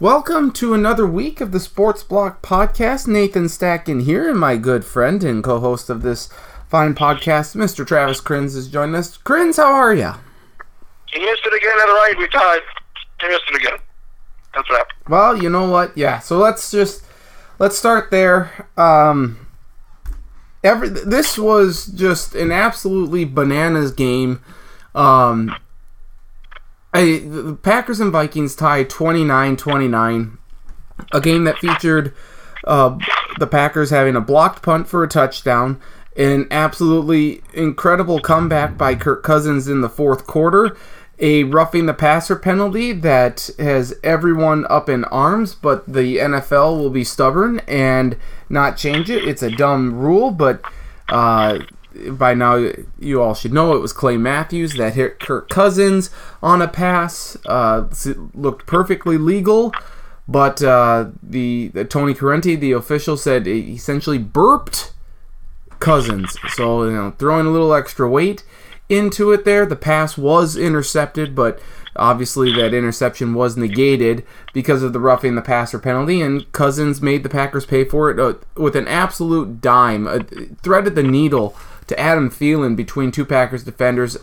Welcome to another week of the Sports Block Podcast. Nathan Stacken here, and my good friend and co-host of this fine podcast, Mr. Travis Kriens, is joining us. Kriens, how are you? He missed it again at the right. We tied. He missed it again. That's what happened. Well, you know what? Yeah. So let's just let's start there. Um, every this was just an absolutely bananas game. Um, I, the Packers and Vikings tied 29-29. A game that featured uh, the Packers having a blocked punt for a touchdown, an absolutely incredible comeback by Kirk Cousins in the fourth quarter, a roughing the passer penalty that has everyone up in arms, but the NFL will be stubborn and not change it. It's a dumb rule, but uh, by now you all should know it was Clay Matthews that hit Kirk Cousins on a pass. Uh, looked perfectly legal, but uh, the, the Tony Corrente, the official, said he essentially burped Cousins. So you know, throwing a little extra weight into it there. The pass was intercepted, but obviously that interception was negated because of the roughing the passer penalty, and Cousins made the Packers pay for it uh, with an absolute dime, uh, threaded the needle to Adam Thielen between two Packers defenders.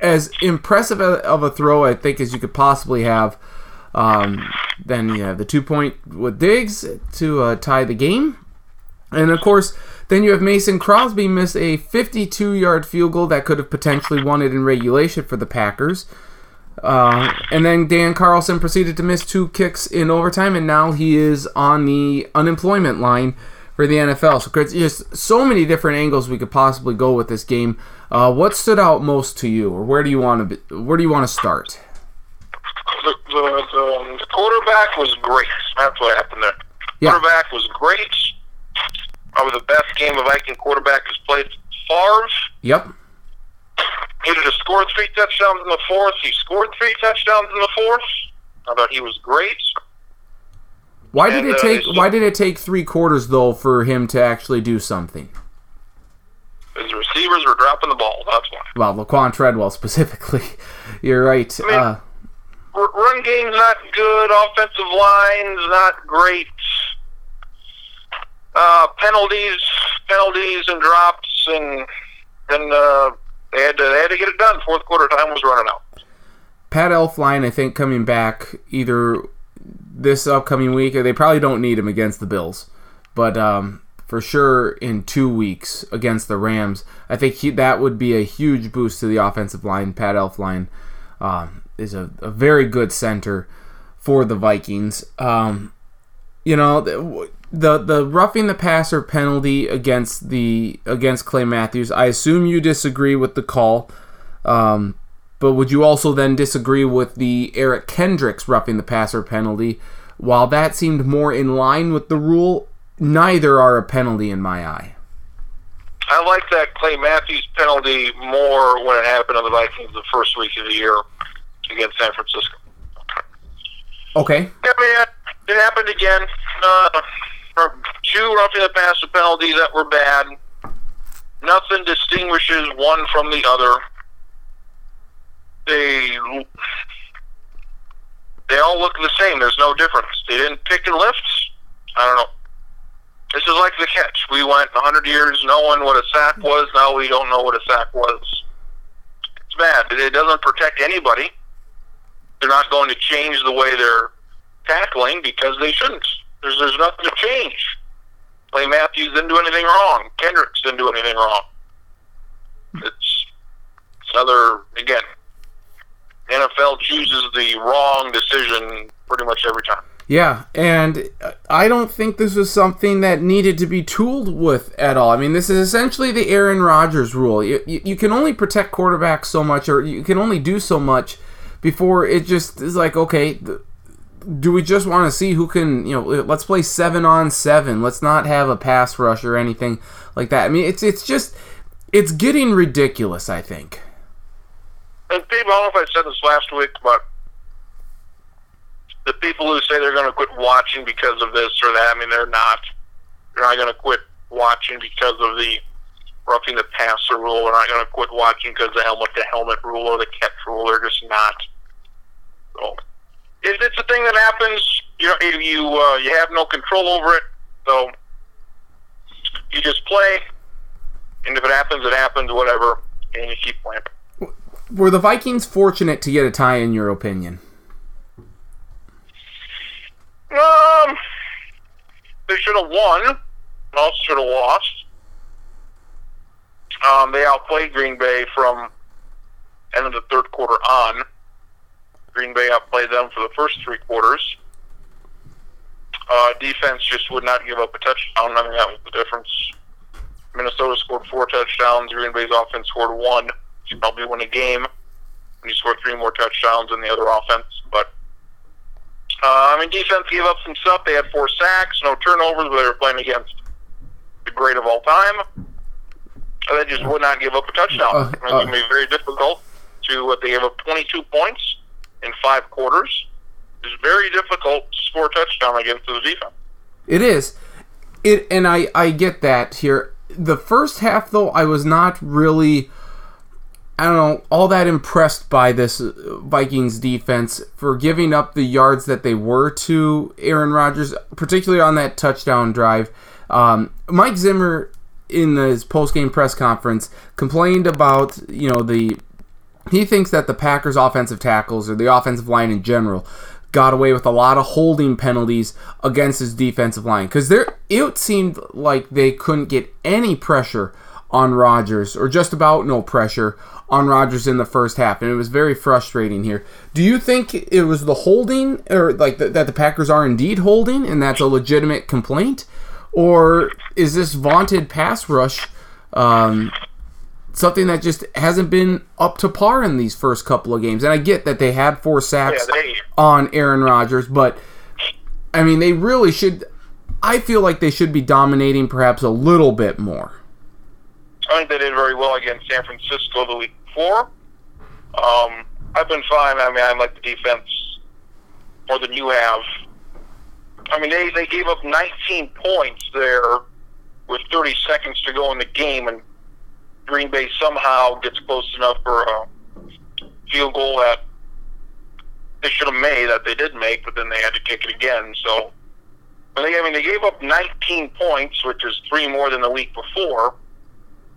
As impressive of a throw, I think, as you could possibly have. Um, then you have the two point with Diggs to uh, tie the game. And of course, then you have Mason Crosby miss a 52 yard field goal that could have potentially won it in regulation for the Packers. Uh, and then Dan Carlson proceeded to miss two kicks in overtime, and now he is on the unemployment line for the NFL. So Chris, just so many different angles we could possibly go with this game. Uh, what stood out most to you, or where do you want to be, where do you want to start? The, the, the, the quarterback was great. That's what happened there. Yeah. Quarterback was great. Probably the best game a Viking quarterback has played. Favre. Yep. He had scored three touchdowns in the fourth. He scored three touchdowns in the fourth. I thought he was great. Why did and, it uh, take? Uh, why did it take three quarters though for him to actually do something? His receivers were dropping the ball. That's why. Well, Laquan Treadwell specifically. You're right. I mean, uh, run game's not good. Offensive line's not great. Uh, penalties, penalties, and drops, and and uh, they had to they had to get it done. Fourth quarter time was running out. Pat Elflein, I think, coming back either this upcoming week. They probably don't need him against the Bills, but um, for sure in two weeks against the Rams, I think he, that would be a huge boost to the offensive line. Pat Elflein um, is a, a, very good center for the Vikings. Um, you know the, the the roughing the passer penalty against the against Clay Matthews. I assume you disagree with the call. Um, but would you also then disagree with the Eric Kendricks roughing the passer penalty? While that seemed more in line with the rule, neither are a penalty in my eye. I like that Clay Matthews penalty more when it happened on the Vikings the first week of the year against San Francisco. Okay. I mean, it happened again. Uh, two roughing the passer penalties that were bad. Nothing distinguishes one from the other they they all look the same. There's no difference. They didn't pick and lift. I don't know. This is like the catch. We went 100 years knowing what a sack was. Now we don't know what a sack was. It's bad. It doesn't protect anybody. They're not going to change the way they're tackling because they shouldn't. There's there's nothing to change. Clay Matthews didn't do anything wrong. Kendricks didn't do anything wrong. It's another again NFL chooses the wrong decision pretty much every time. Yeah, and I don't think this was something that needed to be tooled with at all. I mean, this is essentially the Aaron Rodgers rule. You, you, you can only protect quarterbacks so much, or you can only do so much before it just is like, okay, do we just want to see who can, you know, let's play seven on seven. Let's not have a pass rush or anything like that. I mean, it's it's just it's getting ridiculous. I think and people, I don't know if I said this last week, but the people who say they're going to quit watching because of this or that, I mean, they're not. They're not going to quit watching because of the roughing the passer rule. They're not going to quit watching because of the helmet to helmet rule or the catch rule. They're just not. So, it, it's a thing that happens. You know, you uh, you have no control over it, so you just play, and if it happens, it happens. Whatever, and you keep playing. Were the Vikings fortunate to get a tie, in your opinion? Um, they should have won. Also should have lost. Um, they outplayed Green Bay from end of the third quarter on. Green Bay outplayed them for the first three quarters. Uh, defense just would not give up a touchdown. I think that was the difference. Minnesota scored four touchdowns. Green Bay's offense scored one. You probably win a game when you score three more touchdowns than the other offense. But uh, I mean, defense gave up some stuff. They had four sacks, no turnovers, but they were playing against the great of all time. And they just would not give up a touchdown. Uh, it's going to be very difficult to. Uh, they gave up 22 points in five quarters. It's very difficult to score a touchdown against the defense. It is. It and I I get that here. The first half though, I was not really I don't know, all that impressed by this Vikings defense for giving up the yards that they were to Aaron Rodgers, particularly on that touchdown drive. Um, Mike Zimmer in his post-game press conference complained about, you know, the he thinks that the Packers offensive tackles or the offensive line in general got away with a lot of holding penalties against his defensive line because it seemed like they couldn't get any pressure on Rodgers or just about no pressure on Rodgers in the first half and it was very frustrating here. Do you think it was the holding or like the, that the Packers are indeed holding and that's a legitimate complaint or is this vaunted pass rush um, something that just hasn't been up to par in these first couple of games. And I get that they had four sacks Yeah, they- on Aaron Rodgers, but I mean, they really should. I feel like they should be dominating perhaps a little bit more. I think they did very well against San Francisco the week before. Um, I've been fine. I mean, I like the defense more than you have. I mean, they, they gave up 19 points there with 30 seconds to go in the game, and Green Bay somehow gets close enough for a field goal that they should have made, that they did make, but then they had to kick it again. So, I mean, they gave up 19 points, which is three more than the week before.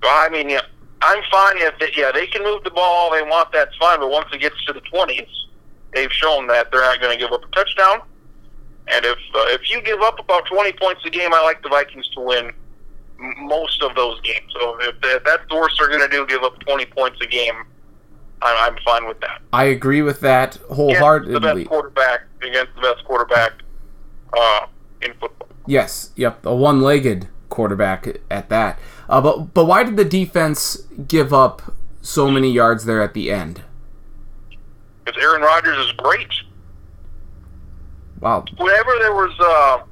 I mean, yeah, I'm fine if they, yeah they can move the ball all they want. That's fine. But once it gets to the 20s, they've shown that they're not going to give up a touchdown. And if uh, if you give up about 20 points a game, I like the Vikings to win most of those games. So if, if that's the worst they're going to do, give up 20 points a game, I'm, I'm fine with that. I agree with that Against the wholeheartedly. best quarterback against the best quarterback uh, in football. Yes, yep, a one-legged quarterback at that. Uh, but but why did the defense give up so many yards there at the end? Because Aaron Rodgers is great. Wow. whenever there was uh,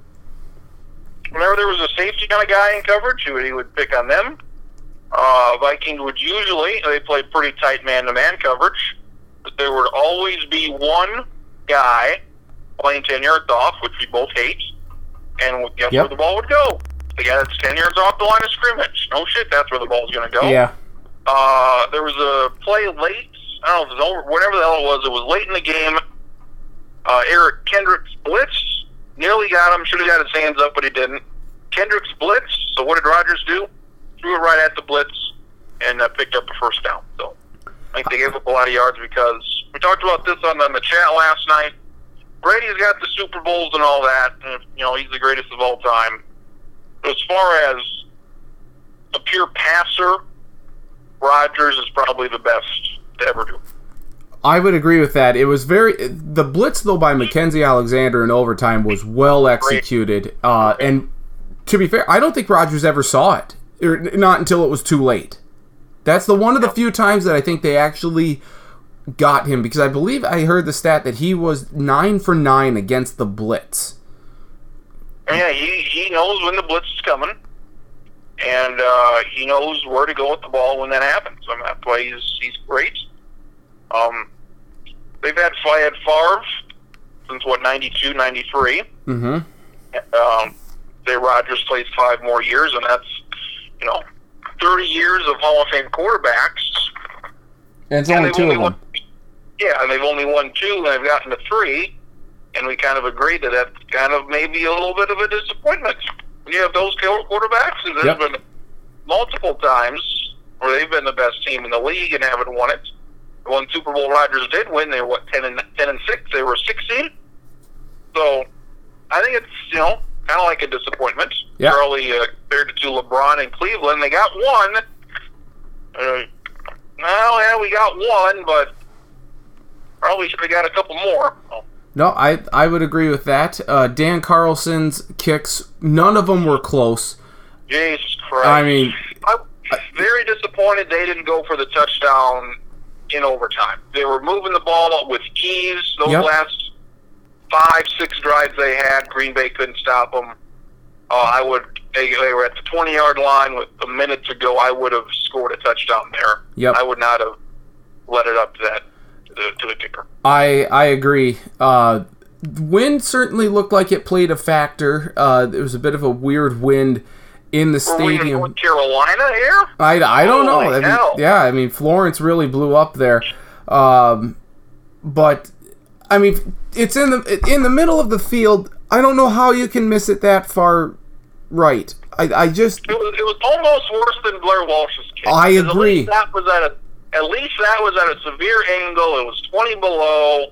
whenever there was a safety kind of guy in coverage, he would, pick on them. Uh, Vikings would usually they played pretty tight man-to-man coverage, but there would always be one guy playing ten yards off, which we both hate, and guess Yep. where the ball would go? The guy that's ten yards off the line of scrimmage. No shit, that's where the ball's going to go. Yeah. Uh, there was a play late. I don't know if it was over, whatever the hell it was. It was late in the game. Uh, Eric Kendricks blitz nearly got him. Should have got his hands up, but he didn't. Kendricks blitz. So what did Rodgers do? Threw it right at the blitz and uh, picked up the first down. So I think they gave up a lot of yards because we talked about this on the, on the chat last night. Brady's got the Super Bowls and all that. And, you know, he's the greatest of all time. As far as a pure passer, Rodgers is probably the best to ever do. I would agree with that. It was very the blitz though by Mackensie Alexander in overtime was well executed. Uh, and to be fair, I don't think Rodgers ever saw it, or not until it was too late. That's the one of the few times that I think they actually got him because I believe I heard the stat that he was nine for nine against the blitz. Yeah, he, he knows when the blitz is coming, and uh, he knows where to go with the ball when that happens. I mean, that's why he's he's great. Um, they've had Fayed Favre since what 92, 93. Mm-hmm. Um, say Rodgers plays five more years, and that's you know thirty years of Hall of Fame quarterbacks. And it's And only two only of won, yeah, and they've only won two, and they've gotten to three. And we kind of agreed that that's kind of maybe a little bit of a disappointment. When you have those quarterbacks, and there's Yep. been multiple times where they've been the best team in the league and haven't won it. The one Super Bowl Rodgers did win, they were what ten and ten and six. They were six seed. So I think it's you know kind of like a disappointment. Yeah. Early uh, compared to LeBron and Cleveland, they got one. Uh, well, yeah, we got one, but probably should have got a couple more. Oh, No, I I would agree with that. Uh, Dan Carlson's kicks, none of them were close. Jesus Christ! I mean, I'm very disappointed they didn't go for the touchdown in overtime. They were moving the ball with ease. Those Yep. last five, six drives they had, Green Bay couldn't stop them. Uh, I would. They, they were at the 20 yard line with a minute to go. I would have scored a touchdown there. Yep. I would not have let it up to that to the, to the kicker. I I agree. Uh, wind certainly looked like it played a factor. Uh, there was a bit of a weird wind in the Were we in stadium. North Carolina here? I, I don't know. I mean, yeah, I mean Florence really blew up there, um, but I mean it's in the in the middle of the field. I don't know how you can miss it that far right. I, I just It was, it was almost worse than Blair Walsh's kick. I agree. That was at a at least that was at a severe angle. It was twenty below.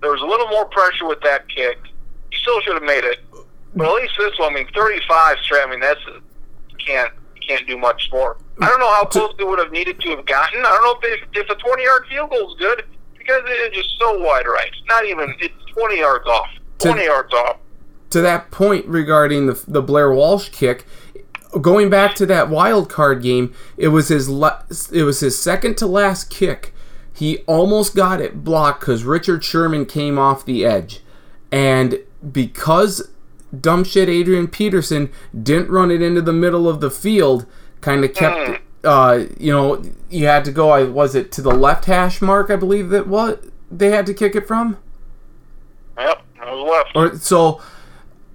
There was a little more pressure with that kick. You still should have made it, but at least this one. I mean, thirty-five straight. I mean, that's you can't you can't do much more. I don't know how close they would have needed to have gotten. I don't know if they, if a twenty-yard field goal is good because it is just so wide right. Not even it's twenty yards off. To- Twenty yards off. to that point regarding the the Blair Walsh kick, going back to that wild card game, it was his la- it was his second to last kick. He almost got it blocked because Richard Sherman came off the edge, and because dumb shit Adrian Peterson didn't run it into the middle of the field, kind of kept. Mm. Uh, you know, you had to go. I was it to the left hash mark, I believe that what they had to kick it from. Yep, it was left. Or so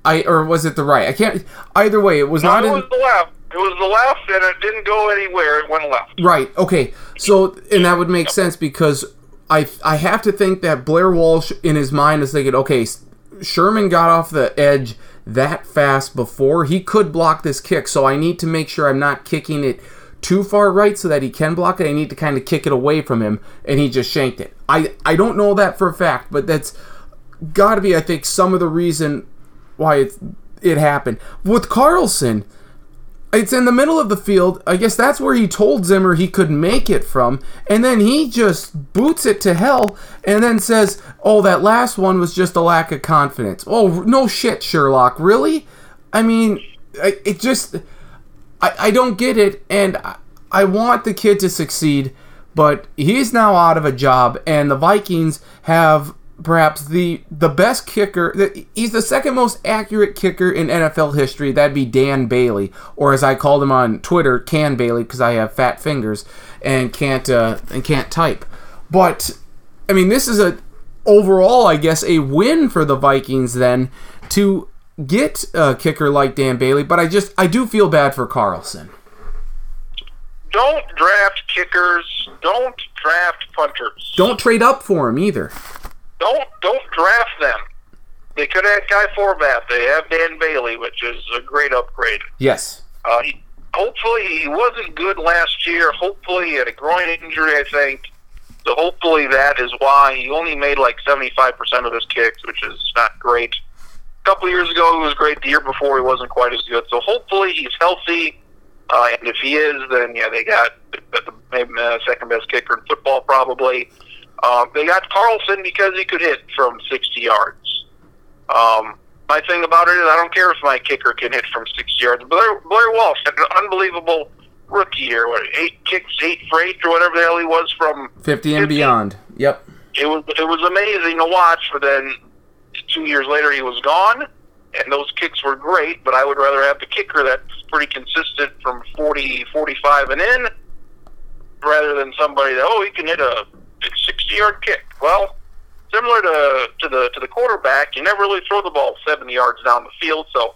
I or was it the right? I can't either way, it was No, not it in was the left. It was the left, and it didn't go anywhere. It went left. right. Okay. So and that would make sense because I I have to think that Blair Walsh in his mind is thinking, okay, Sherman got off the edge that fast before he could block this kick, so I need to make sure I'm not kicking it too far right so that he can block it. I need to kind of kick it away from him, and he just shanked it. I I don't know that for a fact, but that's got to be I think some of the reason why it it happened with Carlson. It's in the middle of the field. I guess that's where he told Zimmer he could make it from, and then he just boots it to hell, and then says, "Oh, that last one was just a lack of confidence." Oh, no shit, Sherlock. Really? I mean, it just I, I don't get it, and I, I want the kid to succeed, but he's now out of a job, and the Vikings have perhaps the the best kicker. the- He's the second most accurate kicker in NFL history. That'd be Dan Bailey, or as I called him on Twitter, Can Bailey, because I have fat fingers and can't uh, and can't type. But I mean, this is a overall, I guess, a win for the Vikings then to get a kicker like Dan Bailey. But I just I do feel bad for Carlson. Don't draft kickers. Don't draft punters. Don't trade up for him either. Don't don't draft them. They could have had Kai Forbath. They have Dan Bailey, which is a great upgrade. Yes. Uh, he, hopefully, he wasn't good last year. Hopefully, he had a groin injury, I think. So hopefully, that is why he only made like seventy-five percent of his kicks, which is not great. A couple years ago, he was great. The year before, he wasn't quite as good. So hopefully, he's healthy. Uh, and if he is, then yeah, they got the, the, maybe uh, second best kicker in football, probably. Um, they got Carlson because he could hit from 60 yards. Um, my thing about it is I don't care if my kicker can hit from 60 yards. Blair, Blair Walsh had an unbelievable rookie year. What, eight kicks, eight for eight, or whatever the hell he was from. 50 and 50. beyond. Yep. It was it was amazing to watch. But then two years later, he was gone, and those kicks were great. But I would rather have the kicker that's pretty consistent from 40, 45 and in, rather than somebody that oh he can hit a 60 yard kick. Well, similar to to the to the quarterback, you never really throw the ball 70 yards down the field. So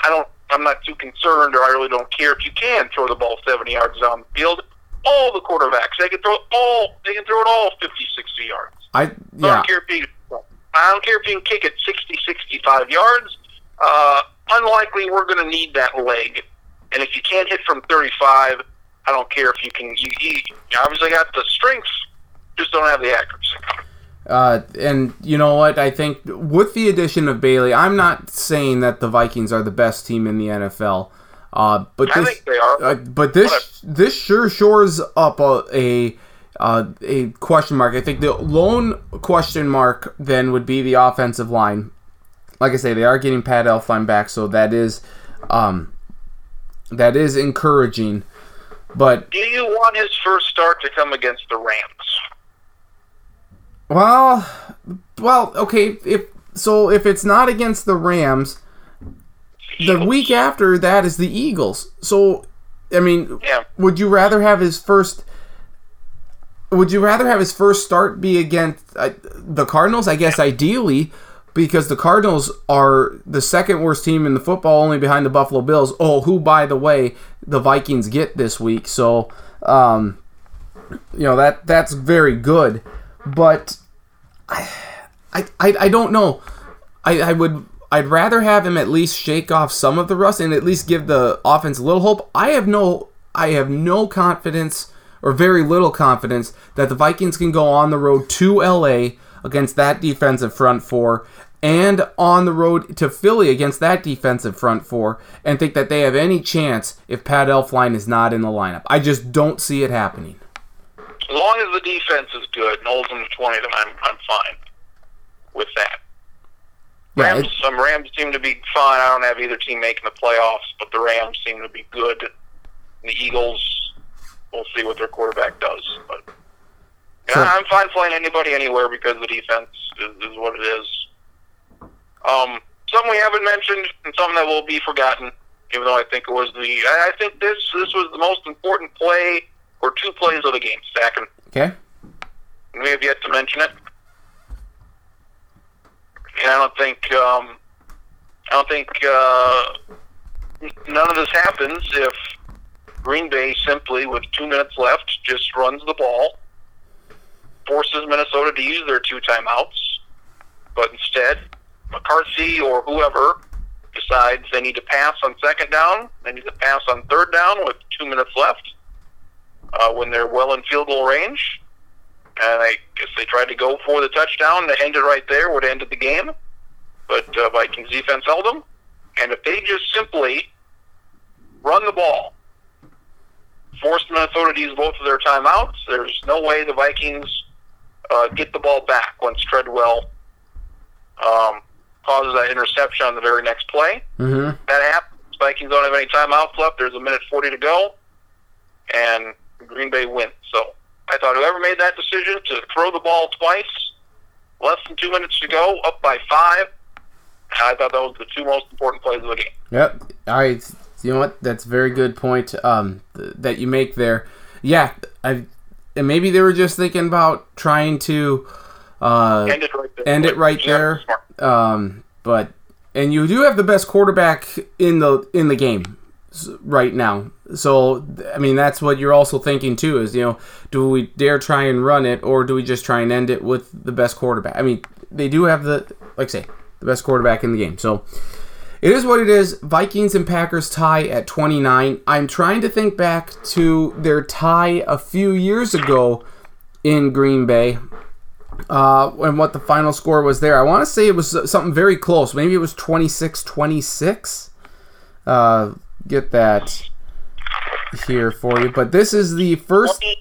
I don't. I'm not too concerned, or I really don't care if you can throw the ball 70 yards down the field. All the quarterbacks, they can throw all. They can throw it all 50, 60 yards. I yeah. I don't care if you. I don't care if you can kick it 60, 65 yards. Uh, unlikely we're going to need that leg. And if you can't hit from 35, I don't care if you can. You, you obviously got the strength, just don't have the accuracy. Uh, and you know what? I think with the addition of Bailey, I'm not saying that the Vikings are the best team in the NFL. Uh, but I this, think they are. uh, but this this sure shores up a a, uh, a question mark. I think the lone question mark then would be the offensive line. Like I say, they are getting Pat Elflein back, so that is um, that is encouraging. But Do you want his first start to come against the Rams? Well, well, okay. If so, if it's not against the Rams, the week after that is the Eagles. So, I mean, Yeah. would you rather have his first? Would you rather have his first start be against uh, the Cardinals? I guess ideally, because the Cardinals are the second worst team in the football, only behind the Buffalo Bills. Oh, who by the way, the Vikings get this week. So, um, you know that that's very good, but I I, I don't know. I, I would I'd rather have him at least shake off some of the rust and at least give the offense a little hope. I have no I have no confidence or very little confidence that the Vikings can go on the road to LA against that defensive front four and on the road to Philly against that defensive front four and think that they have any chance if Pat Elflein is not in the lineup. I just don't see it happening. As long as the defense is good and holds them to 20, then I'm, I'm fine with that. Yeah, Rams, some Rams seem to be fine. I don't have either team making the playoffs, but the Rams seem to be good. And the Eagles, we'll see what their quarterback does. But yeah, Sure. I'm fine playing anybody anywhere because the defense is, is what it is. Um, something we haven't mentioned and something that will be forgotten, even though I think it was the. I think this this was the most important play or two plays of the game. Stacken. Okay? We have yet to mention it. And I don't think um, I don't think uh, none of this happens if Green Bay simply, with two minutes left, just runs the ball, forces Minnesota to use their two timeouts, but instead McCarthy or whoever decides they need to pass on second down, they need to pass on third down with two minutes left uh, when they're well in field goal range. And I guess they tried to go for the touchdown to end it right there, would have ended the game. But uh, Vikings defense held them. And if they just simply run the ball, forced Minnesota to use both of their timeouts, there's no way the Vikings uh, get the ball back once Treadwell um, causes that interception on the very next play. Mm-hmm. That happens. Vikings don't have any timeouts left. There's a minute 40 to go. And Green Bay wins. So I thought whoever made that decision to throw the ball twice, less than two minutes to go, up by five, I thought that was the two most important plays of the game. Yep. I. You know what? That's a very good point um, th- that you make there. Yeah. I. And maybe they were just thinking about trying to uh, End it right there. end it right there. Um, but and you do have the best quarterback in the in the game right now. So I mean that's what you're also thinking too is you know do we dare try and run it or do we just try and end it with the best quarterback? I mean they do have the like I say the best quarterback in the game. So it is what it is. Vikings and Packers tie at 29. I'm trying to think back to their tie a few years ago in Green Bay uh, and what the final score was there. I want to say it was something very close. Maybe it was 26 26. Uh, get that here for you. But this is the first. 20,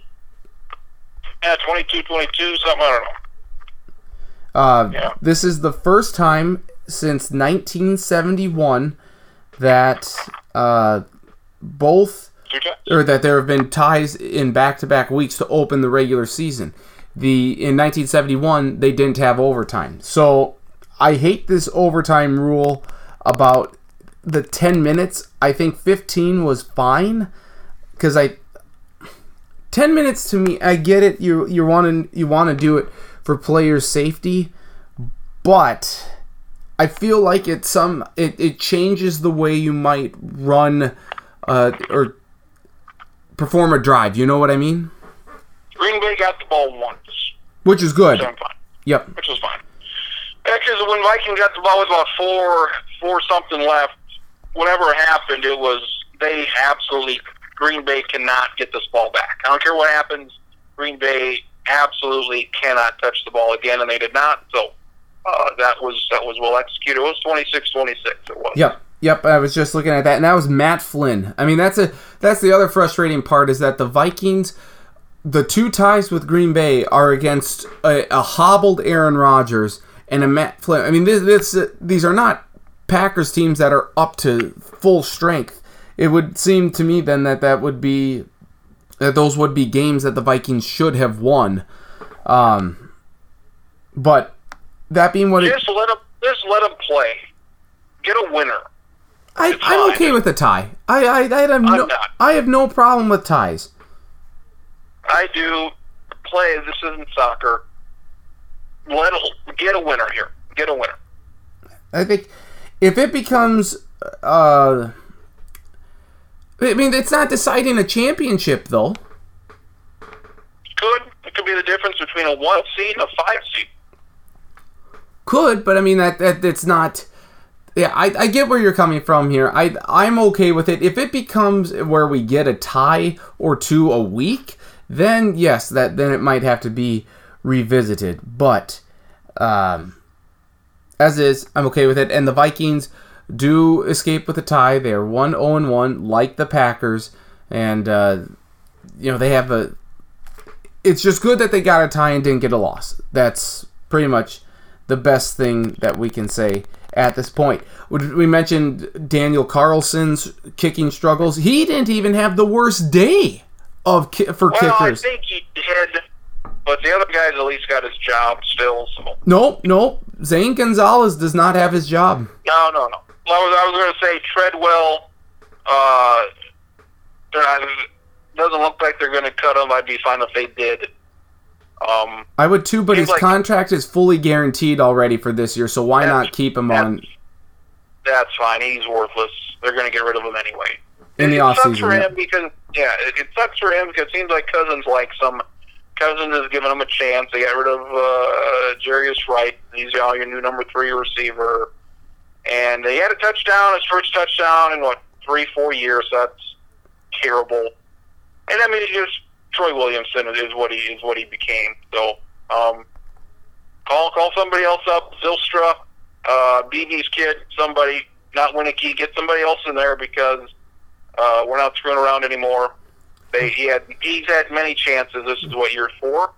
yeah, 22 22, something, I don't know. Uh, Yeah. This is the first time since 1971 that uh, both or that there have been ties in back-to-back weeks to open the regular season. The in 1971 they didn't have overtime. So I hate this overtime rule about the 10 minutes. I think 15 was fine cuz I 10 minutes to me I get it you you want to you want to do it for players safety, but I feel like it some it, it changes the way you might run uh, or perform a drive. You know what I mean? Green Bay got the ball once, Which is good. so. Yep. which was fine. Because when Viking got the ball with about four, four something left, whatever happened, it was they absolutely Green Bay cannot get this ball back. I don't care what happens. Green Bay absolutely cannot touch the ball again, and they did not. So uh, that was that was well executed. It was 26-26. It was. Yep. Yep, I was just looking at that, and that was Matt Flynn. I mean, that's a that's the other frustrating part is that the Vikings, the two ties with Green Bay are against a, a hobbled Aaron Rodgers and a Matt Flynn. I mean, this, this these are not Packers teams that are up to full strength. It would seem to me then that that would be that those would be games that the Vikings should have won. Um, but that being what it, Just let them just let them play. Get a winner. I, I'm okay with a tie. I I, I have no. I have no problem with ties. I do play. This isn't soccer. Let get a winner here. Get a winner. I think if it becomes uh I mean it's not deciding a championship though. Could it could be the difference between a one seed and a five seed. Could, but I mean that that it's not yeah, I, I get where you're coming from here. I I'm okay with it. If it becomes where we get a tie or two a week, then yes, that then it might have to be revisited. But um, as is, I'm okay with it. And the Vikings do escape with a tie. They are one zero and one, like the Packers, and uh, you know they have a. It's just good that they got a tie and didn't get a loss. That's pretty much the best thing that we can say at this point. We mentioned Daniel Carlson's kicking struggles. He didn't even have the worst day of ki- for Well, kickers. I think he did, but the other guy's at least got his job still. So Nope, nope. Zane Gonzalez does not have his job. no, no, no. Well, I was, I was going to say Treadwell. Uh, not, doesn't look like they're going to cut him. I'd be fine if they did. Um, I would too, but his like- contract is fully guaranteed already for this year, so why not keep him on that's fine. He's worthless. They're going to get rid of him anyway. in the sucks offseason? for yeah. him because yeah, it, it sucks for him because it seems like Cousins likes him. Cousins has given him a chance. They got rid of uh, Jarius Wright. He's now your new number three receiver, and they had a touchdown, his first touchdown in what three, four years. That's terrible. And I mean, just Troy Williamson is what he is what he became. So um, call call somebody else up, Zylstra, uh, Beebe's kid, somebody, not Wieneke, get somebody else in there because uh, we're not screwing around anymore. They he had he's had many chances. This is what year four,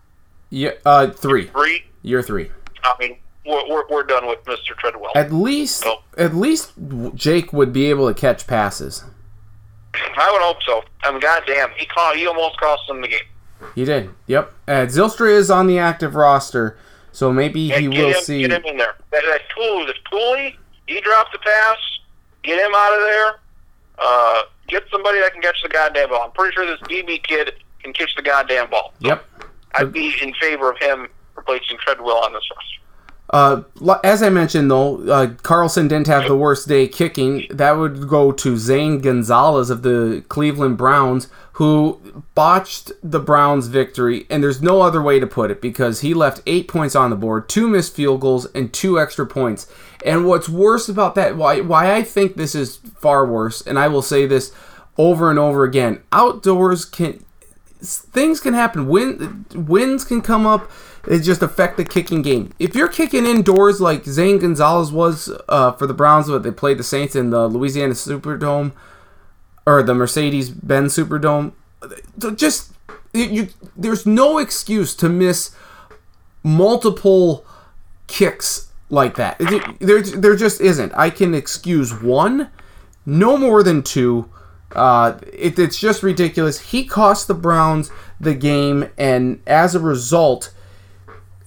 Yeah, uh, three. three. Year three. I mean, we're we're, we're done with Mr. Treadwell. At least, Oh. at least Jake would be able to catch passes. I would hope so. I mean, goddamn, he caught, he almost cost them the game. He did. Yep. Uh, Zylstra is on the active roster, so maybe he will him, see. Get him in there. That, that Cooley, this Cooley, he dropped the pass. Get him out of there. Uh, get somebody that can catch the goddamn ball. I'm pretty sure this DB kid can catch the goddamn ball. Yep. I'd be in favor of him replacing Treadwell on this roster. Uh, as I mentioned, though, uh, Carlson didn't have the worst day kicking. That would go to Zane Gonzalez of the Cleveland Browns, who botched the Browns' victory. And there's no other way to put it because he left eight points on the board, two missed field goals, and two extra points. And what's worse about that, why why I think this is far worse, and I will say this over and over again: outdoors can things can happen. Wind, winds can come up. It just affect the kicking game. If you're kicking indoors like Zane Gonzalez was uh, for the Browns, but they played the Saints in the Louisiana Superdome or the Mercedes-Benz Superdome, just you, there's no excuse to miss multiple kicks like that. There, there just isn't. I can excuse one, no more than two. Uh, it, it's just ridiculous. He cost the Browns the game, and as a result,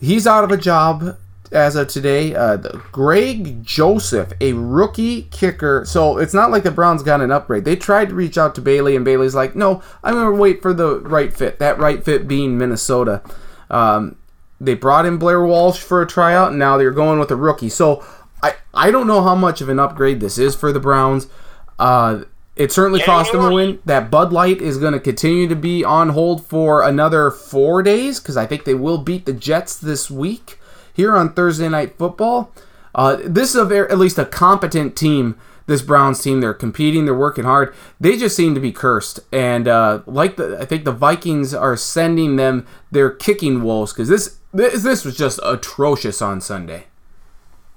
he's out of a job as of today. Uh, Greg Joseph, a rookie kicker. So it's not like the Browns got an upgrade. They tried to reach out to Bailey, and Bailey's like, no, I'm going to wait for the right fit. That right fit being Minnesota. Um, they brought in Blair Walsh for a tryout, and now they're going with a rookie. So I, I don't know how much of an upgrade this is for the Browns. Uh, it certainly cost them a win. That Bud Light is going to continue to be on hold for another four days because I think they will beat the Jets this week. here on Thursday Night Football. Uh, this is a very, at least a competent team. This Browns team, they're competing, they're working hard. They just seem to be cursed, and uh, like the, I think the Vikings are sending them their kicking woes because this, this this was just atrocious on Sunday.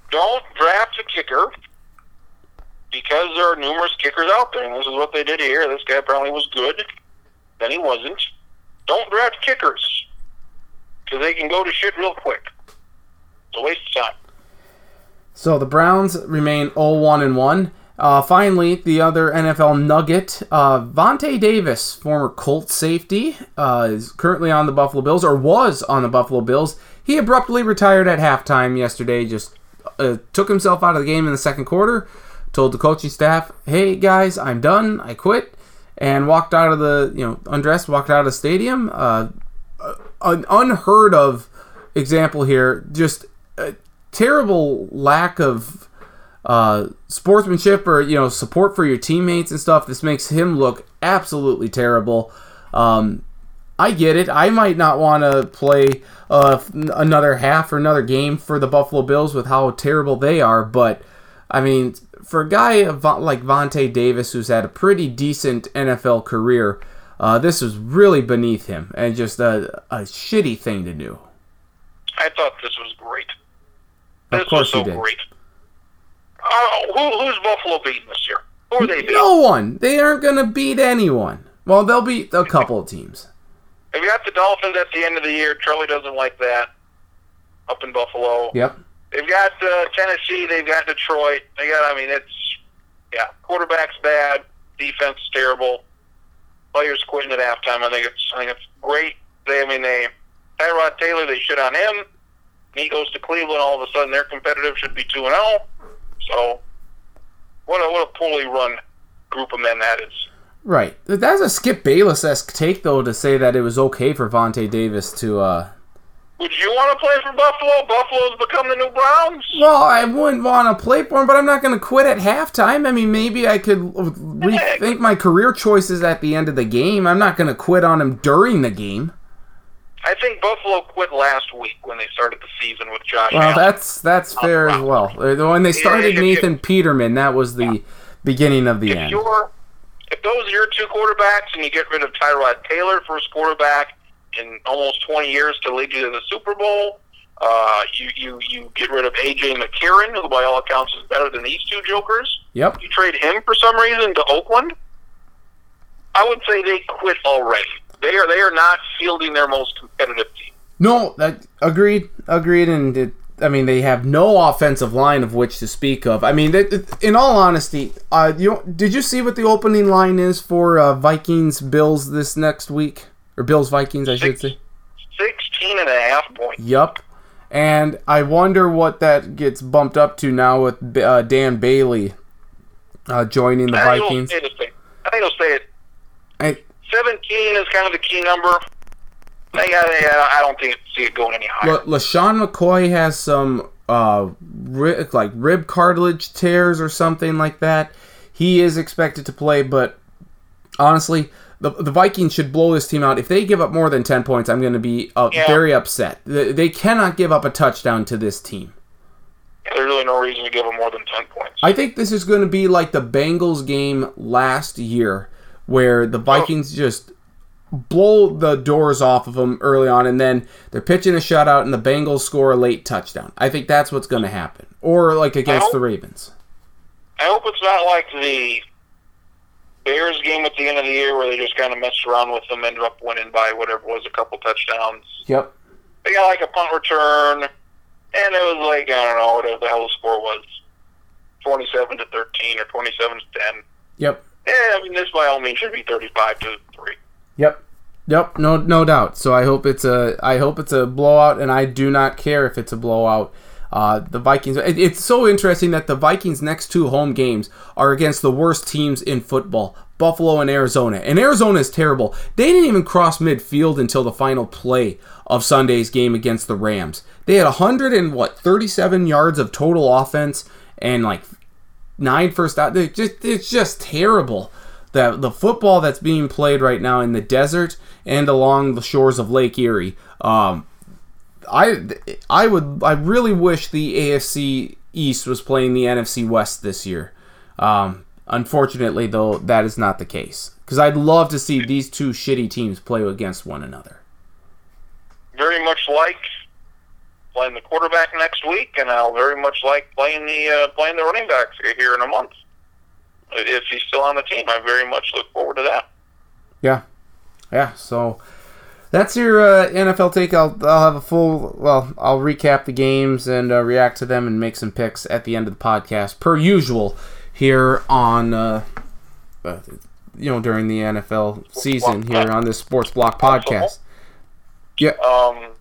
Don't draft a kicker because there are numerous kickers out there, and this is what they did here. This guy apparently was good, then he wasn't. Don't draft kickers because they can go to shit real quick. It's a waste of time. So the Browns remain 0-1 and 1. Uh, finally, the other NFL nugget, uh, Vontae Davis, former Colts safety, uh, is currently on the Buffalo Bills, or was on the Buffalo Bills. He abruptly retired at halftime yesterday, just uh, took himself out of the game in the second quarter, told the coaching staff, "Hey guys, I'm done. I quit," and walked out of the you know undressed, walked out of the stadium. Uh, an unheard of example here. Just a terrible lack of uh, sportsmanship or you know support for your teammates and stuff. This makes him look absolutely terrible. Um, I get it. I might not want to play uh, another half or another game for the Buffalo Bills with how terrible they are, but I mean, for a guy like Vontae Davis, who's had a pretty decent NFL career, uh, this was really beneath him and just a, a shitty thing to do. I thought this was great. This of course was so great. Uh, who, who's Buffalo beating this year? Who are they beating? No one. They aren't going to beat anyone. Well, they'll beat a couple of teams. They've got the Dolphins at the end of the year. Charlie doesn't like that. Up in Buffalo. Yep. They've got uh, Tennessee. They've got Detroit. They got. I mean, it's yeah. Quarterback's bad. Defense terrible. Players quitting at halftime. I think it's. I think it's great. They. I mean, they. Tyrod Taylor. They shit on him. He goes to Cleveland. All of a sudden, they're competitive. Should be two and zero. So, what a what a poorly run group of men that is. Right. That's a Skip Bayless esque take, though, to say that it was okay for Vontae Davis to. Uh... Would you want to play for Buffalo? Buffalo's become the new Browns. Well, I wouldn't want to play for him, but I'm not going to quit at halftime. I mean, maybe I could rethink my career choices at the end of the game. I'm not going to quit on him during the game. I think Buffalo quit last week when they started the season with Josh. Well, Allen. that's that's fair as well. When they started yeah, Nathan Peterman, that was the yeah. beginning of the if end. You're, if those are your two quarterbacks and you get rid of Tyrod Taylor, first quarterback in almost 20 years to lead you to the Super Bowl, uh, you, you, you get rid of A.J. McCarron, who by all accounts is better than these two jokers. Yep. You trade him for some reason to Oakland. I would say they quit already. They are they are not fielding their most competitive team. No, that agreed, agreed, and it, I mean they have no offensive line of which to speak of. I mean, in all honesty, uh, you did you see what the opening line is for uh, Vikings Bills this next week or Bills Vikings, I should say. 16 and a half points. Yup. And I wonder what that gets bumped up to now with uh, Dan Bailey uh, joining the I Vikings. I think he'll stay at I, 17 is kind of the key number. I, I, I don't think see it going any higher. La- LeSean McCoy has some uh, ri- like rib cartilage tears or something like that. He is expected to play, but honestly, the, the Vikings should blow this team out. If they give up more than 10 points, I'm going to be uh, yeah. very upset. They, they cannot give up a touchdown to this team. Yeah, there's really no reason to give them more than 10 points. I think this is going to be like the Bengals game last year where the Vikings just blow the doors off of them early on, and then they're pitching a shutout, and the Bengals score a late touchdown. I think that's what's going to happen, or like against hope, the Ravens. I hope it's not like the Bears game at the end of the year where they just kind of messed around with them, ended up winning by whatever was a couple touchdowns. Yep. They got like a punt return, and it was like I don't know whatever the hell the score was, twenty-seven to thirteen or twenty-seven to ten. Yep. Yeah, I mean, this by all means should be thirty-five to three. Yep. Yep, no no doubt. So I hope it's a I hope it's a blowout and I do not care if it's a blowout. Uh, the Vikings it, it's so interesting that the Vikings next two home games are against the worst teams in football, Buffalo and Arizona. And Arizona is terrible. They didn't even cross midfield until the final play of Sunday's game against the Rams. They had 100 and what 37 yards of total offense and like nine first out. Just, it's just terrible. The, the football that's being played right now in the desert and along the shores of Lake Erie. Um, I I would I really wish the AFC East was playing the NFC West this year. Um, unfortunately, though, that is not the case because I'd love to see these two shitty teams play against one another. Very much like playing the quarterback next week, and I'll very much like playing the uh, playing the running backs here in a month. If he's still on the team, I very much look forward to that. Yeah, yeah. So that's your uh, NFL take. I'll, I'll have a full. Well, I'll recap the games and uh, react to them and make some picks at the end of the podcast, per usual, here on. Uh, uh you know, during the NFL season here on this Sports Block podcast. Yeah. Um,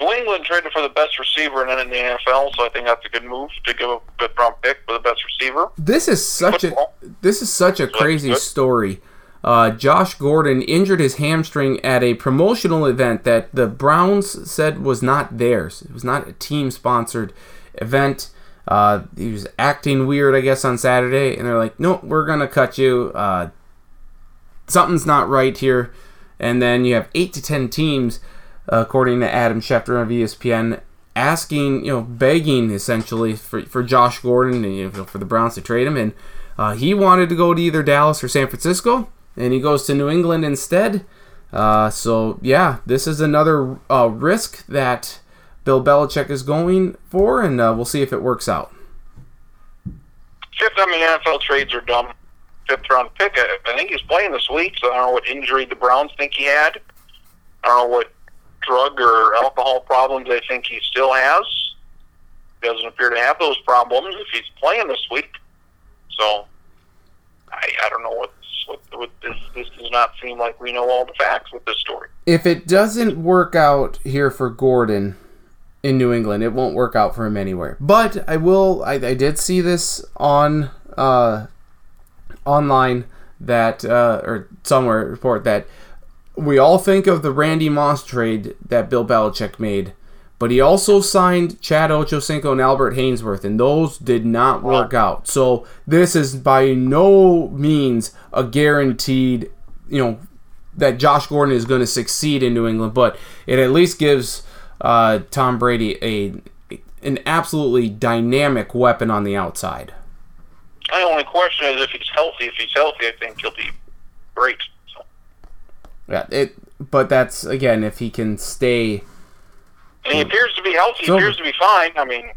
New England traded for the best receiver and then in the NFL, so I think that's a good move to give a good round pick for the best receiver. This is such a this is such a crazy story. Uh, Josh Gordon injured his hamstring at a promotional event that the Browns said was not theirs. It was not a team sponsored event. Uh, he was acting weird, I guess, on Saturday, and they're like, "No, we're gonna cut you. Uh, something's not right here." And then you have eight to ten teams according to Adam Schefter of ESPN, asking, you know, begging essentially for, for Josh Gordon and you know, for the Browns to trade him. And uh, he wanted to go to either Dallas or San Francisco, and he goes to New England instead. Uh, so, yeah, this is another uh, risk that Bill Belichick is going for, and uh, we'll see if it works out. Fifth, I mean, NFL trades are dumb. Fifth round pick. I think he's playing this week, so I don't know what injury the Browns think he had. I don't know what drug or alcohol problems they think he still has. Doesn't appear to have those problems if he's playing this week. So I, I don't know what, what, what this this does not seem like we know all the facts with this story. If it doesn't work out here for Gordon in New England, it won't work out for him anywhere. But I will. I, I did see this on uh, online that uh, or somewhere report that we all think of the Randy Moss trade that Bill Belichick made, but he also signed Chad Ochocinco and Albert Haynesworth, and those did not work out. So this is by no means a guaranteed, you know, that Josh Gordon is going to succeed in New England, but it at least gives uh, Tom Brady a an absolutely dynamic weapon on the outside. My only question is if he's healthy. If he's healthy, I think he'll be great. Yeah, it. But that's again if he can stay. And he appears to be healthy. He appears to be fine. I mean,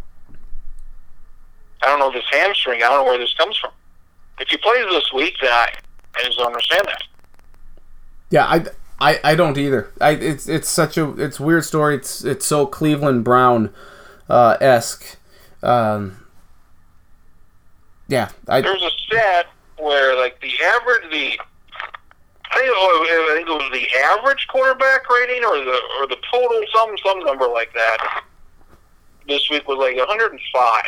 I don't know this hamstring. I don't know where this comes from. If he plays this week, then I, I just don't understand that. Yeah, I, I, I don't either. I it's it's such a it's weird story. It's it's so Cleveland Brown uh, esque. Um, yeah, I, there's a stat where like the average the I think, I think it was the average quarterback rating or the or the total some some number like that. This week was like 105.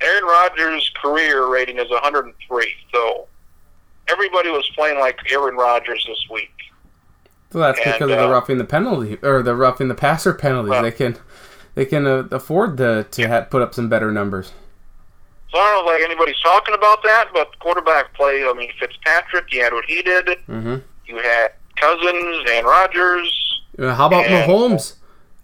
Aaron Rodgers' career rating is 103. So everybody was playing like Aaron Rodgers this week. Well, that's and, because of the uh, roughing the penalty or the roughing the passer penalties. Uh, they can they can uh, afford to to have, put up some better numbers. So I don't know if like anybody's talking about that, but quarterback play. I mean, Fitzpatrick, you had what he did. Mm-hmm. You had Cousins and Rodgers. Uh, how about and, Mahomes?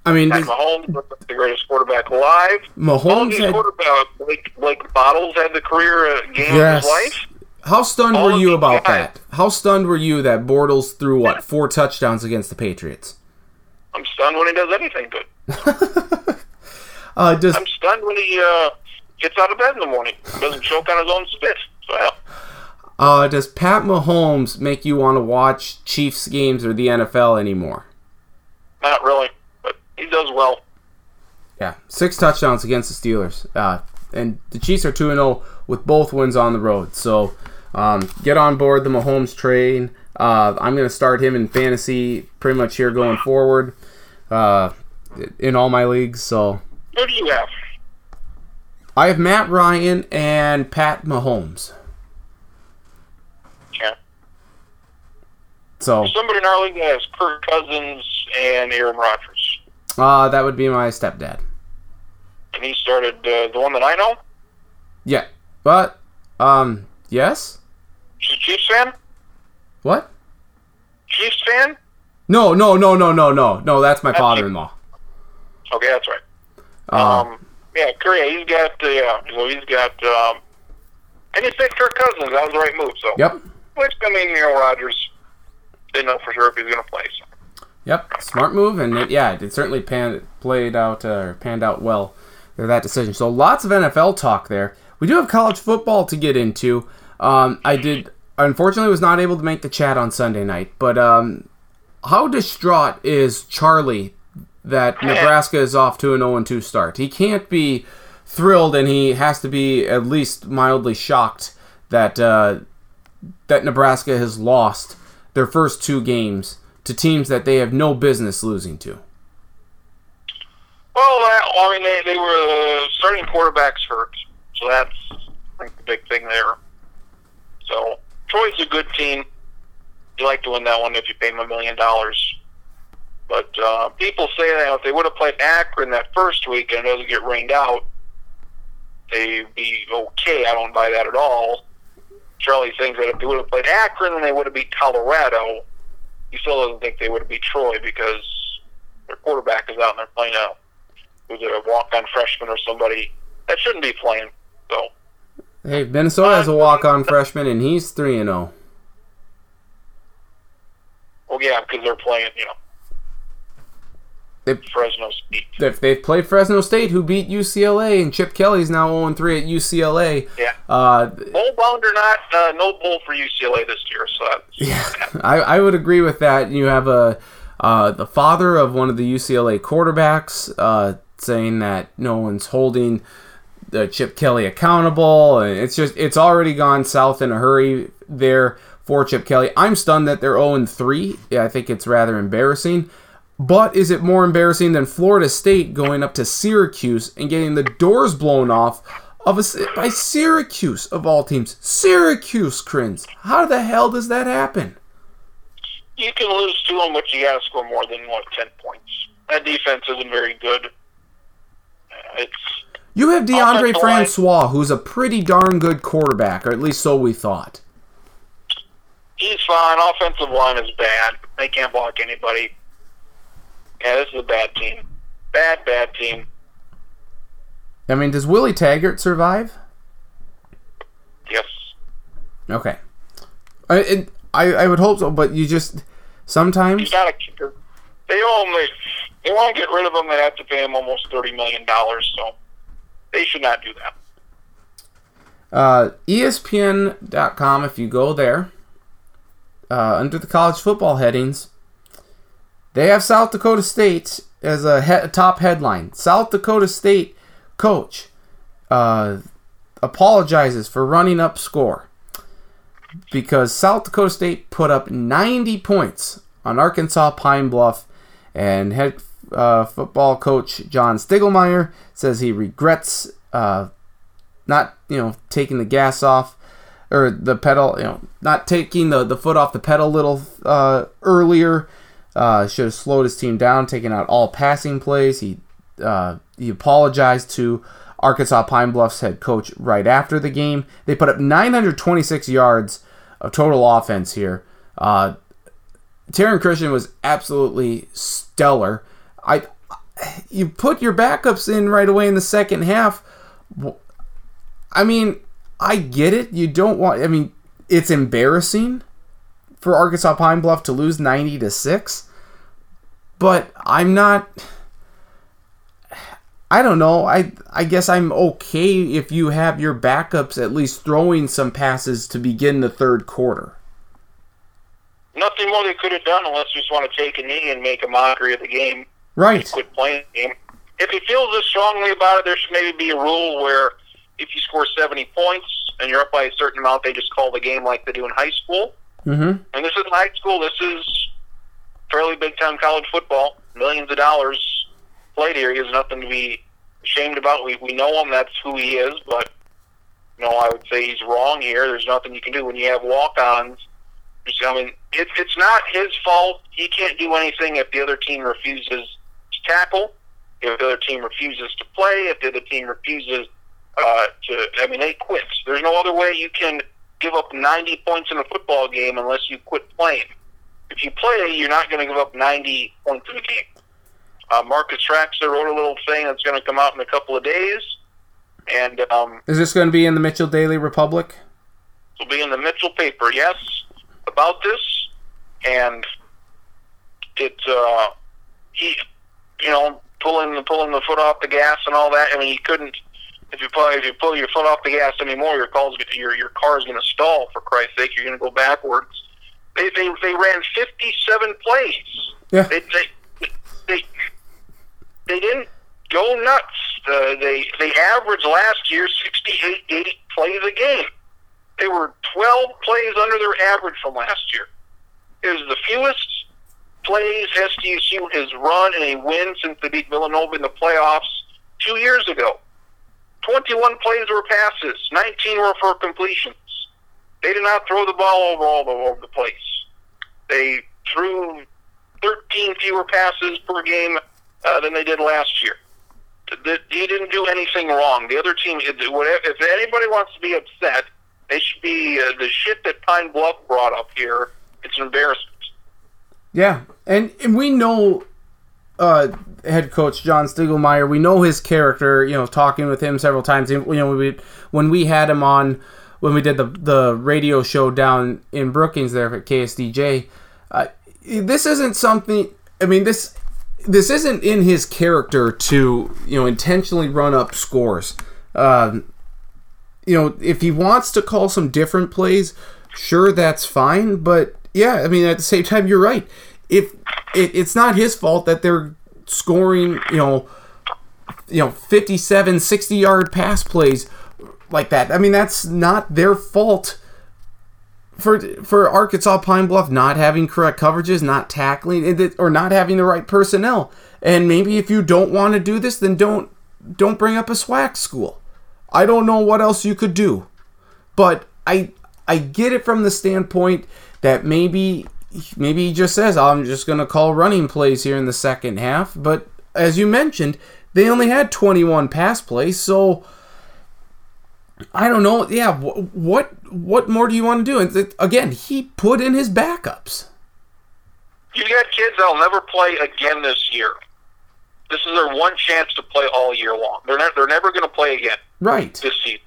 I mean, this, Mahomes, the greatest quarterback alive. Mahomes had quarterback like like Bortles had the career uh, game yes. of his life. How stunned All were you about guys. that? How stunned were you that Bortles threw what four touchdowns against the Patriots? I'm stunned when he does anything good. uh, does, I'm stunned when he uh, gets out of bed in the morning. Doesn't choke on his own spit. So, yeah. Uh, does Pat Mahomes make you want to watch Chiefs games or the NFL anymore? Not really, but he does well. Yeah, six touchdowns against the Steelers, uh, and the Chiefs are two and zero oh with both wins on the road. So um, get on board the Mahomes train. Uh, I'm going to start him in fantasy pretty much here going forward uh, in all my leagues. So who do you have? I have Matt Ryan and Pat Mahomes. Yeah. So somebody in our league has Kirk Cousins and Aaron Rodgers. Uh, that would be my stepdad. And he started uh, the one that I know. Yeah, but um, yes. She's a Chiefs fan. What? Chiefs fan. No, no, no, no, no, no, no. That's my father-in-law. Okay, that's right. Uh, Um, yeah, Korea. He's got uh, yeah. So he's got um, and he said Kirk Cousins. That was the right move. So yep, which I mean, you know, Rodgers didn't know for sure if he's going to play. So. yep. Smart move, and it, yeah, it certainly pan, played out uh, or panned out well. There, that decision. So lots of NFL talk there. We do have college football to get into. Um, I did unfortunately was not able to make the chat on Sunday night, but um, how distraught is Charlie that Nebraska is off to an 0 2 start? He can't be thrilled, and he has to be at least mildly shocked that uh, that Nebraska has lost their first two games to teams that they have no business losing to. Well, I mean, they, they were uh, starting quarterbacks hurt, so that's I think the big thing there. So Troy's a good team. You like to win that one if you pay them a million dollars. But uh, people say that if they would have played Akron that first week and it doesn't get rained out, they'd be okay. I don't buy that at all. Charlie thinks that if they would have played Akron and they would have beat Colorado, he still doesn't think they would have beat Troy because their quarterback is out and they're playing out. Who's a walk-on freshman or somebody that shouldn't be playing. So Hey, Minnesota has a walk-on freshman, and he's three and oh. zero. Well, yeah, because they're playing, you know, They- Fresno State. If they've played Fresno State, who beat UCLA, and Chip Kelly's now 0 3 at UCLA. Yeah. Uh, Bowl bound or not, uh, no bowl for UCLA this year. So that's, yeah, I, I would agree with that. You have a uh, the father of one of the UCLA quarterbacks uh, saying that no one's holding uh, Chip Kelly accountable, and it's just it's already gone south in a hurry there for Chip Kelly. I'm stunned that they're 0 3. Yeah, I think it's rather embarrassing. But is it more embarrassing than Florida State going up to Syracuse and getting the doors blown off of a, by Syracuse of all teams? Syracuse, Kriens. How the hell does that happen? you can lose to them, but you got to score more than what ten points. That defense isn't very good. It's You have Deondre. Francois, who's a pretty darn good quarterback, or at least so we thought. he's fine. Offensive line is bad. They can't block anybody. Yeah, this is a bad team. Bad, bad team. I mean, does Willie Taggart survive? Yes. Okay. I, it, I, I would hope so, but you just sometimes He's not a kicker. They only they want to get rid of him. They have to pay him almost thirty million dollars. So they should not do that. uh, ESPN.com. If you go there, uh, under the college football headings, they have South Dakota State as a he- top headline. South Dakota State coach uh, apologizes for running up score because South Dakota State put up 90 points on Arkansas Pine Bluff, and head uh, football coach John Stiegelmeier says he regrets uh, not you know taking the gas off or the pedal, you know, not taking the, the foot off the pedal a little uh, earlier. Uh, should have slowed his team down, taking out all passing plays. He uh, he apologized to Arkansas Pine Bluff's head coach right after the game. They put up 926 yards of total offense here. Uh, Taryn Christion was absolutely stellar. I you put your backups in right away in the second half. I mean, I get it. You don't want. I mean, it's embarrassing for Arkansas Pine Bluff to lose ninety to six, but I'm not. I don't know. I I guess I'm okay if you have your backups at least throwing some passes to begin the third quarter. Nothing more they could have done unless you just want to take a knee and make a mockery of the game. Right. Quit playing the game. If he feels this strongly about it, there should maybe be a rule where if you score 70 points and you're up by a certain amount, they just call the game like they do in high school. Mm-hmm. And this isn't high school. This is fairly big time college football. Millions of dollars played here. He has nothing to be ashamed about. We we know him. That's who he is. But you know, I would say he's wrong here. There's nothing you can do when you have walk-ons. I mean, it, it's not his fault. He can't do anything if the other team refuses to tackle, if the other team refuses to play, if the other team refuses uh, to. I mean, they quit. There's no other way you can give up 90 points in a football game unless you quit playing. If you play, you're not going to give up 90 points in a game. Uh, Marcus Traxler wrote a little thing that's going to come out in a couple of days, and um, Is this going to be in the Mitchell Daily Republic? It will be in the Mitchell paper. Yes, about this, and it's uh, he, you know, pulling the pulling the foot off the gas and all that. I mean, he couldn't. If you pull if you pull your foot off the gas anymore, your car's your your car is going to stall. For Christ's sake, you're going to go backwards. They they they ran 57 plays. Yeah. They they they, they didn't go nuts. Uh, they they averaged last year 68, 80 plays a game. They were 12 plays under their average from last year. It was the fewest plays SDSU has run in a win since they beat Villanova in the playoffs two years ago. 21 plays were passes, 19 were for completions. They did not throw the ball over all over the place. They threw 13 fewer passes per game uh, than they did last year. He didn't do anything wrong. The other team, if anybody wants to be upset, they should be uh, the shit that Pine Bluff brought up here. It's an embarrassment. Yeah, and, and we know uh, head coach John Stiegelmeier. We know his character. You know, talking with him several times. You know, we, when we had him on when we did the the radio show down in Brookings there at KSDJ. Uh, this isn't something. I mean this this isn't in his character to you know intentionally run up scores. Um, you know, if he wants to call some different plays, sure, that's fine. But yeah, I mean, at the same time, you're right. If it, it's not his fault that they're scoring, you know, you know, 57, 60 yard pass plays like that. I mean, that's not their fault for for Arkansas Pine Bluff not having correct coverages, not tackling, eh, or not having the right personnel. And maybe if you don't want to do this, then don't don't bring up a SWAC school. I don't know what else you could do, but I I get it from the standpoint that maybe maybe he just says I'm just going to call running plays here in the second half. But as you mentioned, they only had 21 pass plays, so I don't know. Yeah, wh- what what more do you want to do? And th- again, he put in his backups. You got kids that'll never play again this year. This is their one chance to play all year long. They're not, they're never going to play again Right. this season.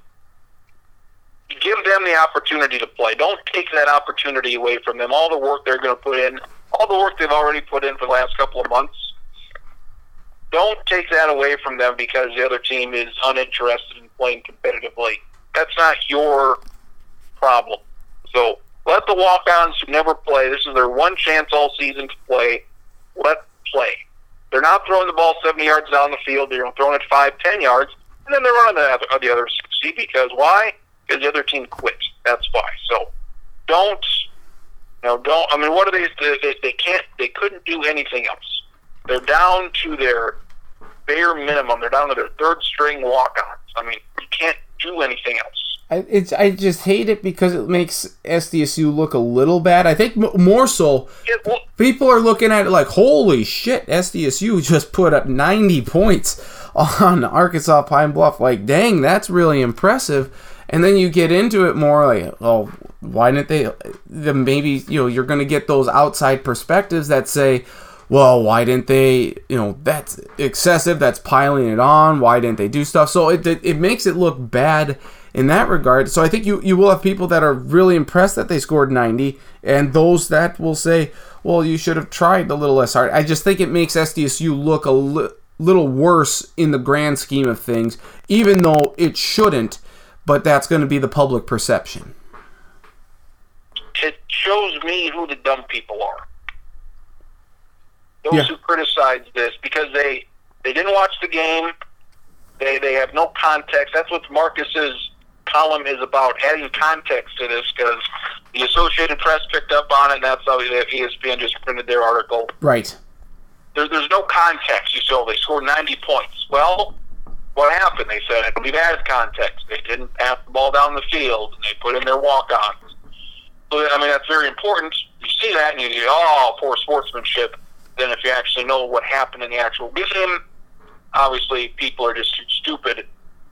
Give them the opportunity to play. Don't take that opportunity away from them. All the work they're going to put in, all the work they've already put in for the last couple of months. Don't take that away from them because the other team is uninterested in playing competitively. That's not your problem. So let the walk-ons who never play. This is their one chance all season to play. Let play. They're not throwing the ball 70 yards down the field. They're throwing it 5, 10 yards, and then they're running the other, the other 60 because why? Because the other team quit. That's why. So don't, you know, don't. I mean, what are they? They, they can't. They couldn't do anything else. They're down to their bare minimum. They're down to their third string walk-ons. I mean, you can't do anything else. I, it's I just hate it because it makes SDSU look a little bad. I think m- more so It, well, people are looking at it like, holy shit, SDSU just put up 90 points on Arkansas Pine Bluff. Like, dang, that's really impressive. And then you get into it more like, oh, why didn't they? Then maybe you know you're going to get those outside perspectives that say, well, why didn't they? You know, that's excessive. That's piling it on. Why didn't they do stuff? So it it, it makes it look bad in that regard. So I think you you will have people that are really impressed that they scored 90, and those that will say, well, you should have tried a little less hard. I just think it makes SDSU look a li- little worse in the grand scheme of things, even though it shouldn't. But that's going to be the public perception. it shows me who the dumb people are. Those Yeah. who criticize this because they they didn't watch the game. They they have no context. That's what Marcus's column is about, adding context to this because the Associated Press picked up on it, and that's how ESPN just printed their article. Right. There, there's no context. You saw they scored 90 points. Well, what happened? They said it we've added context. They didn't pass the ball down the field, and they put in their walk-ons. So I mean that's very important. You see that, and you go, "Oh, poor sportsmanship." Then, if you actually know what happened in the actual game, obviously people are just too stupid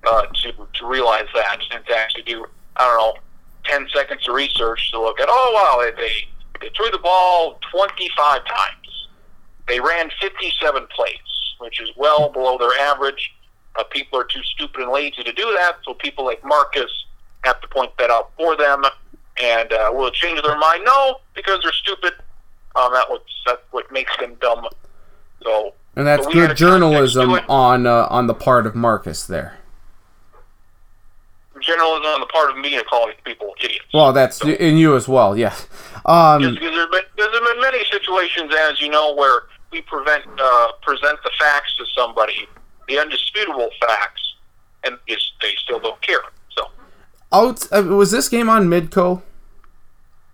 uh, to to realize that and to actually do I don't know ten seconds of research to look at. Oh wow, they they They threw the ball 25 times. They ran 57 plays, which is well below their average. Uh, people are too stupid and lazy to do that, so people like Marcus have to point that out for them. And uh, will it change their mind? No, because they're stupid. Um, that what that's what makes them dumb. So and that's good journalism on uh, on the part of Marcus there. Journalism on the part of me to calling people idiots. Well, that's so, in you as well, yes. Um, because there's been, there's been many situations, as you know, where we prevent uh, present the facts to somebody, the undisputable facts, and just, they still don't care. So, out uh, was this game on Midco?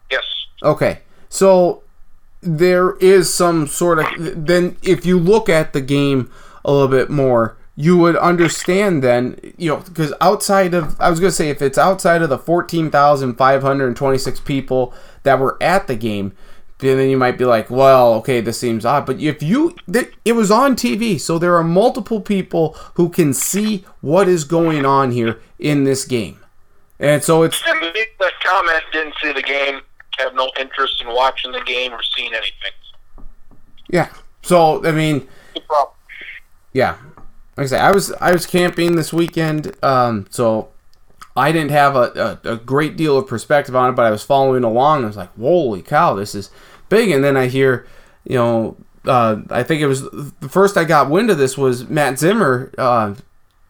Yes. Okay, so there is some sort of then if you look at the game a little bit more you would understand then you know because outside of i was going to say if it's outside of the 14526 people that were at the game then you might be like well okay this seems odd. But if you it was on tv so there are multiple people who can see what is going on here in this game. And so it's that comment didn't see the game have no interest in watching the game or seeing anything. Yeah. So I mean, yeah. Like I said, I was I was camping this weekend, um, so I didn't have a, a, a, great deal of perspective on it, but I was following along. I was like, "Holy cow, this is big!" And then I hear, you know, uh, I think it was the first I got wind of this was Matt Zimmer uh,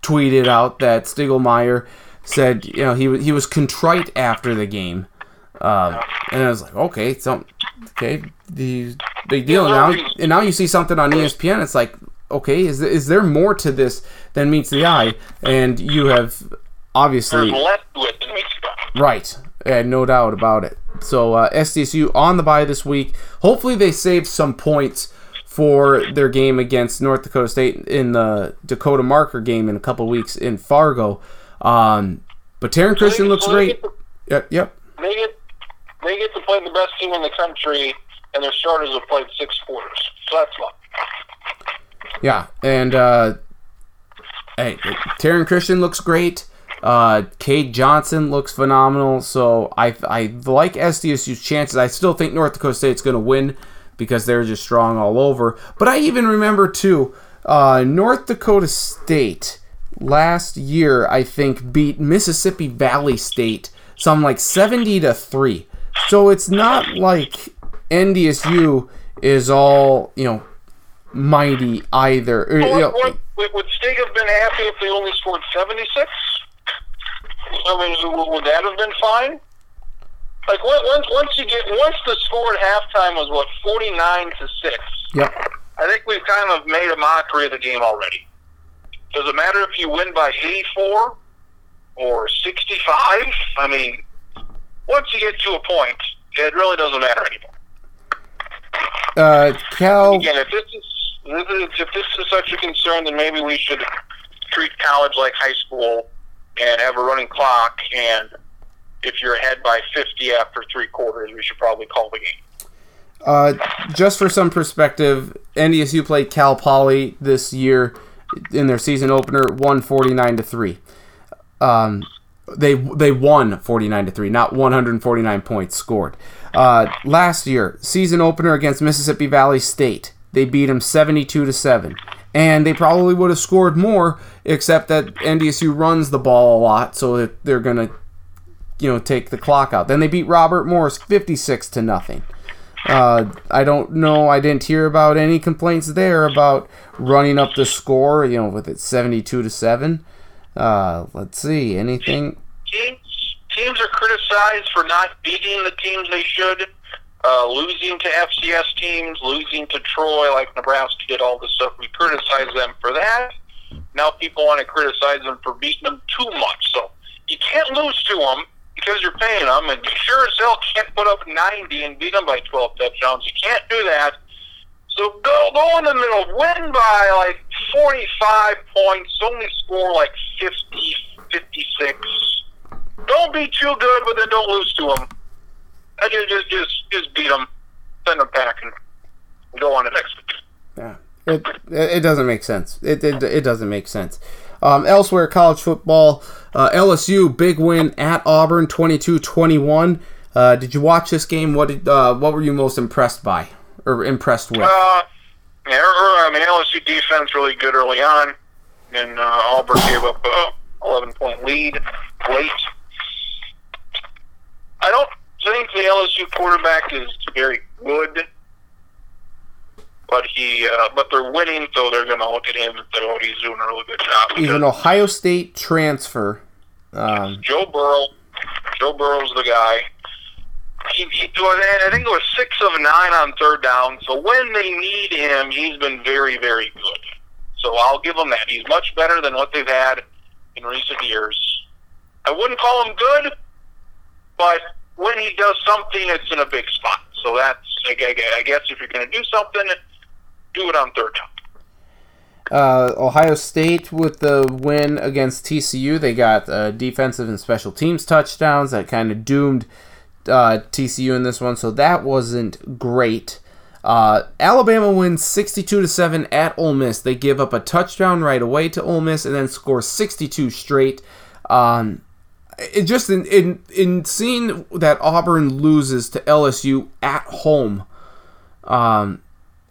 tweeted out that Stiegelmeier said, you know, he he was contrite after the game um, and I was like, okay, so okay, the big deal. Now and now you see something on ESPN. It's like, okay, is there, is there more to this than meets the eye? And you have obviously right, and no doubt about it. So uh, SDSU on the bye this week. Hopefully they save some points for their game against North Dakota State in the Dakota Marker game in a couple weeks in Fargo. Um, but Taryn Christion looks great. Yep, yep. Get they get to play the best team in the country, and their starters have played six quarters. So that's fun. Yeah, and uh, hey, Taryn Christion looks great. Uh, Cade Johnson looks phenomenal. So I I like SDSU's chances. I still think North Dakota State's going to win because they're just strong all over. But I even remember too, uh, North Dakota State last year I think beat Mississippi Valley State some like seventy to three. So it's not like NDSU is all you know mighty either. Uh, or, you know, would, would, would Stig have been happy if they only scored seventy six? I mean, would that have been fine? Like once once you get once the score at halftime was what forty nine to six. Yep. I think we've kind of made a mockery of the game already. Does it matter if you win by eighty four or sixty five? I mean, once you get to a point, it really doesn't matter anymore. Uh, Cal. Again, if this is if this is such a concern, then maybe we should treat college like high school and have a running clock. And if you're ahead by 50 after three quarters, we should probably call the game. Uh, just for some perspective, NDSU played Cal Poly this year in their season opener, 149 to three. Um, they they won 49 to 3 not 149 points scored uh, last year season opener against mississippi valley state they beat them 72 to 7 and they probably would have scored more except that ndsu runs the ball a lot so they're gonna you know take the clock out then they beat robert morris 56 to nothing uh, I don't know. I didn't hear about any complaints there about running up the score. You know, with it seventy-two to seven. Uh, let's see. Anything? Teams, teams are criticized for not beating the teams they should, uh, losing to FCS teams, losing to Troy, like Nebraska did all this stuff. We criticize them for that. Now people want to criticize them for beating them too much. So you can't lose to them because you're paying them, and you sure as hell can't put up 90 and beat them by 12 touchdowns. You can't do that. So go go in the middle, win by like 45 points, only score like 50, 56. Don't be too good, but then don't lose to them. Just just just, just beat them, send them packing, go on to next. Yeah, it it doesn't make sense. It it, it doesn't make sense. Um, elsewhere, college football, uh, LSU big win at Auburn, 22-21. Uh, did you watch this game? What did uh, what were you most impressed by or impressed with? Uh, yeah, er, I mean LSU defense really good early on, and uh, Auburn gave up a 11 point lead late. I don't think the LSU quarterback is very good, but he uh, but they're winning, so they're going to look at him and say, "Oh, he's doing a really good job." He's an Ohio State transfer. Um, Joe Burrow, Joe Burrow's the guy. He, he, I think it was six of nine on third down. So when they need him, he's been very, very good. So I'll give him that. He's much better than what they've had in recent years. I wouldn't call him good, but when he does something, it's in a big spot. So that's, I guess, if you're going to do something, do it on third down. Uh, Ohio State with the win against TCU. They got uh, defensive and special teams touchdowns that kind of doomed uh, TCU in this one, so that wasn't great. Uh, Alabama wins 62 to 7 at Ole Miss. They give up a touchdown right away to Ole Miss and then score 62 straight. Um, it just in, in in seeing that Auburn loses to LSU at home, um,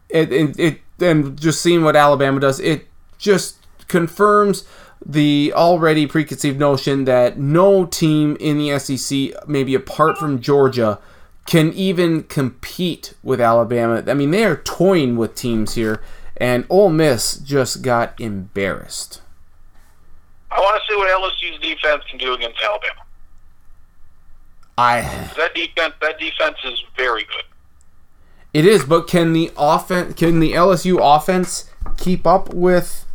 it, it, it and just seeing what Alabama does, it just confirms the already preconceived notion that no team in the SEC, maybe apart from Georgia, can even compete with Alabama. I mean, they are toying with teams here, and Ole Miss just got embarrassed. I want to see what LSU's defense can do against Alabama. I that defense that defense is very good. It is, but can the offense can the LSU offense keep up with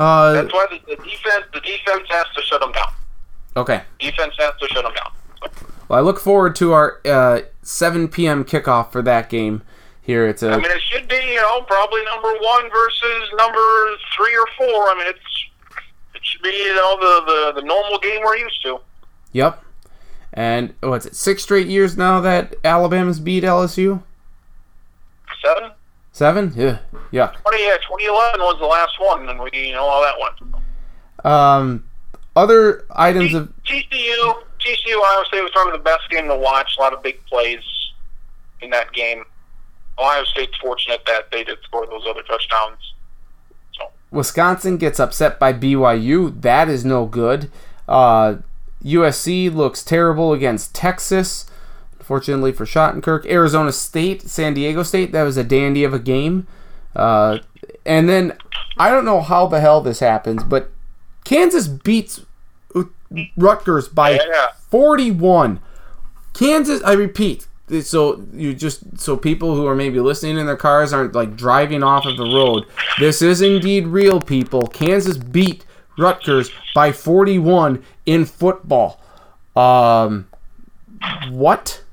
uh, That's why the, the, defense the defense has to shut them down. Okay. Defense has to shut them down. Well, I look forward to our uh, 7 p.m. kickoff for that game. Here, it's a. I mean, it should be you know probably number one versus number three or four. I mean, it's it should be you know the the, the normal game we're used to. Yep. And what's it? Six straight years now that Alabama's beat LSU. Seven. Seven? Yeah. Yeah. 20, yeah, 2011 was the last one, and we you know all that went. Um, other items T- of TCU, TCU, Ohio State was probably the best game to watch. A lot of big plays in that game. Ohio State's fortunate that they did score those other touchdowns. So. Wisconsin gets upset by BYU. That is no good. Uh, USC looks terrible against Texas. Fortunately for Schottenkirk, Arizona State, San Diego State, that was a dandy of a game. Uh, and then I don't know how the hell this happens, but Kansas beats Rutgers by yeah. 41. Kansas, I repeat, so you just so people who are maybe listening in their cars aren't like driving off of the road. This is indeed real, people. Kansas beat Rutgers by 41 in football. Um, what?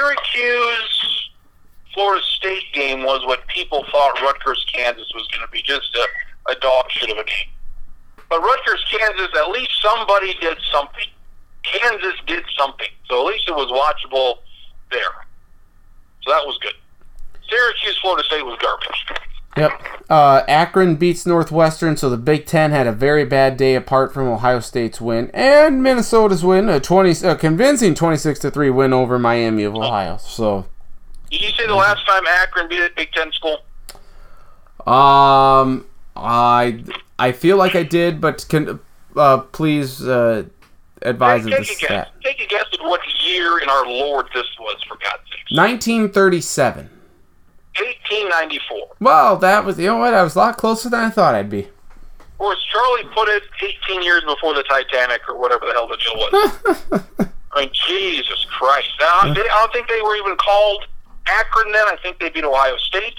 Syracuse Florida State game was what people thought Rutgers Kansas was going to be just a, a dog shit of a game. But Rutgers Kansas, at least somebody did something. Kansas did something. So at least it was watchable there. So that was good. Syracuse Florida State was garbage. Yep. Uh, Akron beats Northwestern, so the Big Ten had a very bad day apart from Ohio State's win and Minnesota's win, a twenty, a convincing twenty-six to three win over Miami of Ohio. So. Did you say the last time Akron beat a Big Ten school? Um, I I feel like I did, but can uh, please uh, advise take, of the stat. Take a guess at what year in our Lord this was, for God's sake. 1937. 1894. Well, that was, you know what, I was a lot closer than I thought I'd be. Or as Charlie put it, 18 years before the Titanic or whatever the hell the deal was. I mean, Jesus Christ. Now, I don't think they were even called Akron then. I think they beat Ohio State.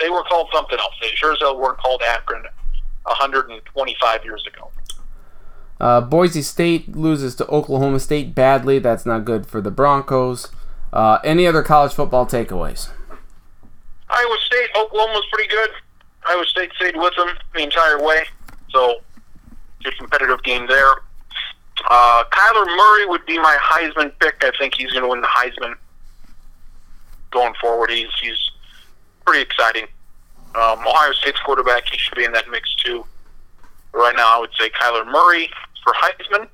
They were called something else. They sure as hell weren't called Akron 125 years ago. Uh, Boise State loses to Oklahoma State badly. That's not good for the Broncos. Uh, any other college football takeaways? Iowa State, Oklahoma was pretty good. Iowa State stayed with them the entire way, so good competitive game there. Uh, Kyler Murray would be my Heisman pick. I think he's going to win the Heisman going forward. He's he's pretty exciting. Um, Ohio State's quarterback, he should be in that mix too. Right now, I would say Kyler Murray for Heisman.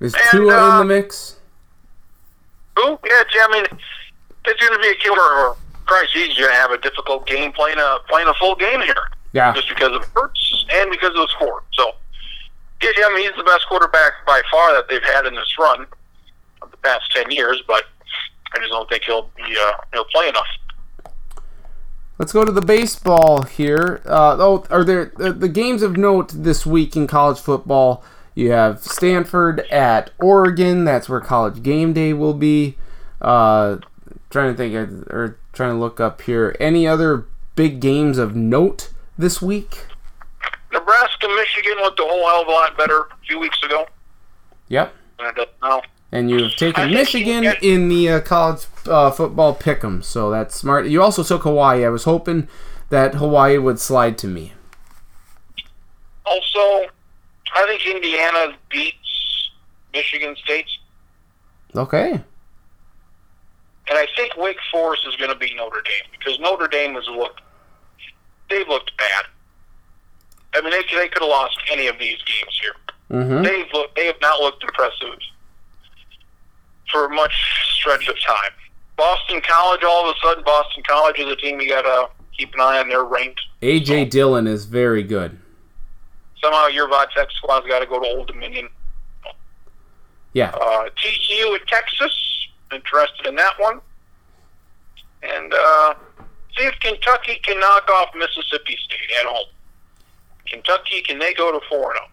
Is And, Tua in uh, the mix? Who? Yeah, I mean, it's going to be a killer. Christ, he's going to have a difficult game playing a playing a full game here, Yeah. just because of Hurts and because of the score. So, yeah, I mean, he's the best quarterback by far that they've had in this run of the past ten years. But I just don't think he'll be uh, he'll play enough. Let's go to the baseball here. Uh, oh, are there the, the games of note this week in college football? You have Stanford at Oregon. That's where College Game Day will be. Uh, trying to think of- or trying to look up here. Any other big games of note this week? Nebraska, Michigan looked a whole hell of a lot better a few weeks ago Yep. than it does. And you've taken Michigan get- in the uh, college uh, football pick'em, so that's smart. You also took Hawaii. I was hoping that Hawaii would slide to me. Also, I think Indiana beats Michigan State. Okay. And I think Wake Forest is going to be Notre Dame because Notre Dame has looked, they've looked bad. I mean, they, they could have lost any of these games here. Mm-hmm. They've looked, they have not looked impressive for much stretch of time. Boston College, all of a sudden, Boston College is a team you got to keep an eye on. They're ranked. AJ Dillon is very good. Somehow your Tech squad's got to go to Old Dominion. Yeah. Uh, TCU at Texas, interested in that one. And uh, see if Kentucky can knock off Mississippi State at home. Kentucky, can they go to 4 0?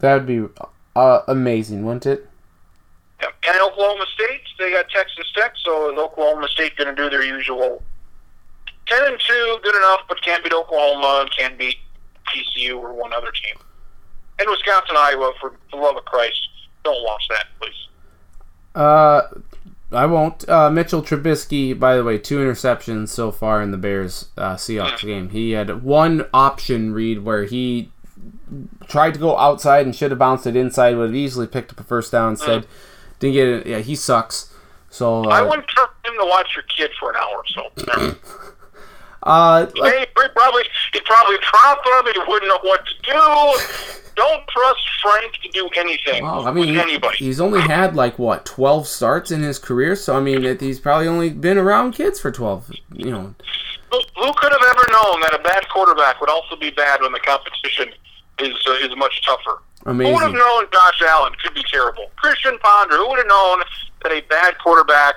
That would be uh, amazing, wouldn't it? Yep. And Oklahoma State, they got Texas Tech, so is Oklahoma State going to do their usual 10 and 2, good enough, but can't beat Oklahoma, can't beat TCU or one other team. And Wisconsin, Iowa, for the love of Christ, don't watch that, please. Uh, I won't. Uh, Mitchell Trubisky, by the way, two interceptions so far in the Bears uh, Seahawks game. He had one option read where he tried to go outside and should have bounced it inside, would have easily picked up a first down instead. Didn't get it. Yeah, he sucks. So I uh, wouldn't trust him to watch your kid for an hour or so. uh, Hey, he probably he probably dropped him. He wouldn't know what to do. Don't trust Frank to do anything Well, I mean, with he- anybody. he's only had like what twelve starts in his career, so I mean, it, he's probably only been around kids for twelve. You know, Who, who could have ever known that a bad quarterback would also be bad when the competition is uh, is much tougher? Who would have known Josh Allen could be terrible? Christian Ponder. Who would have known that a bad quarterback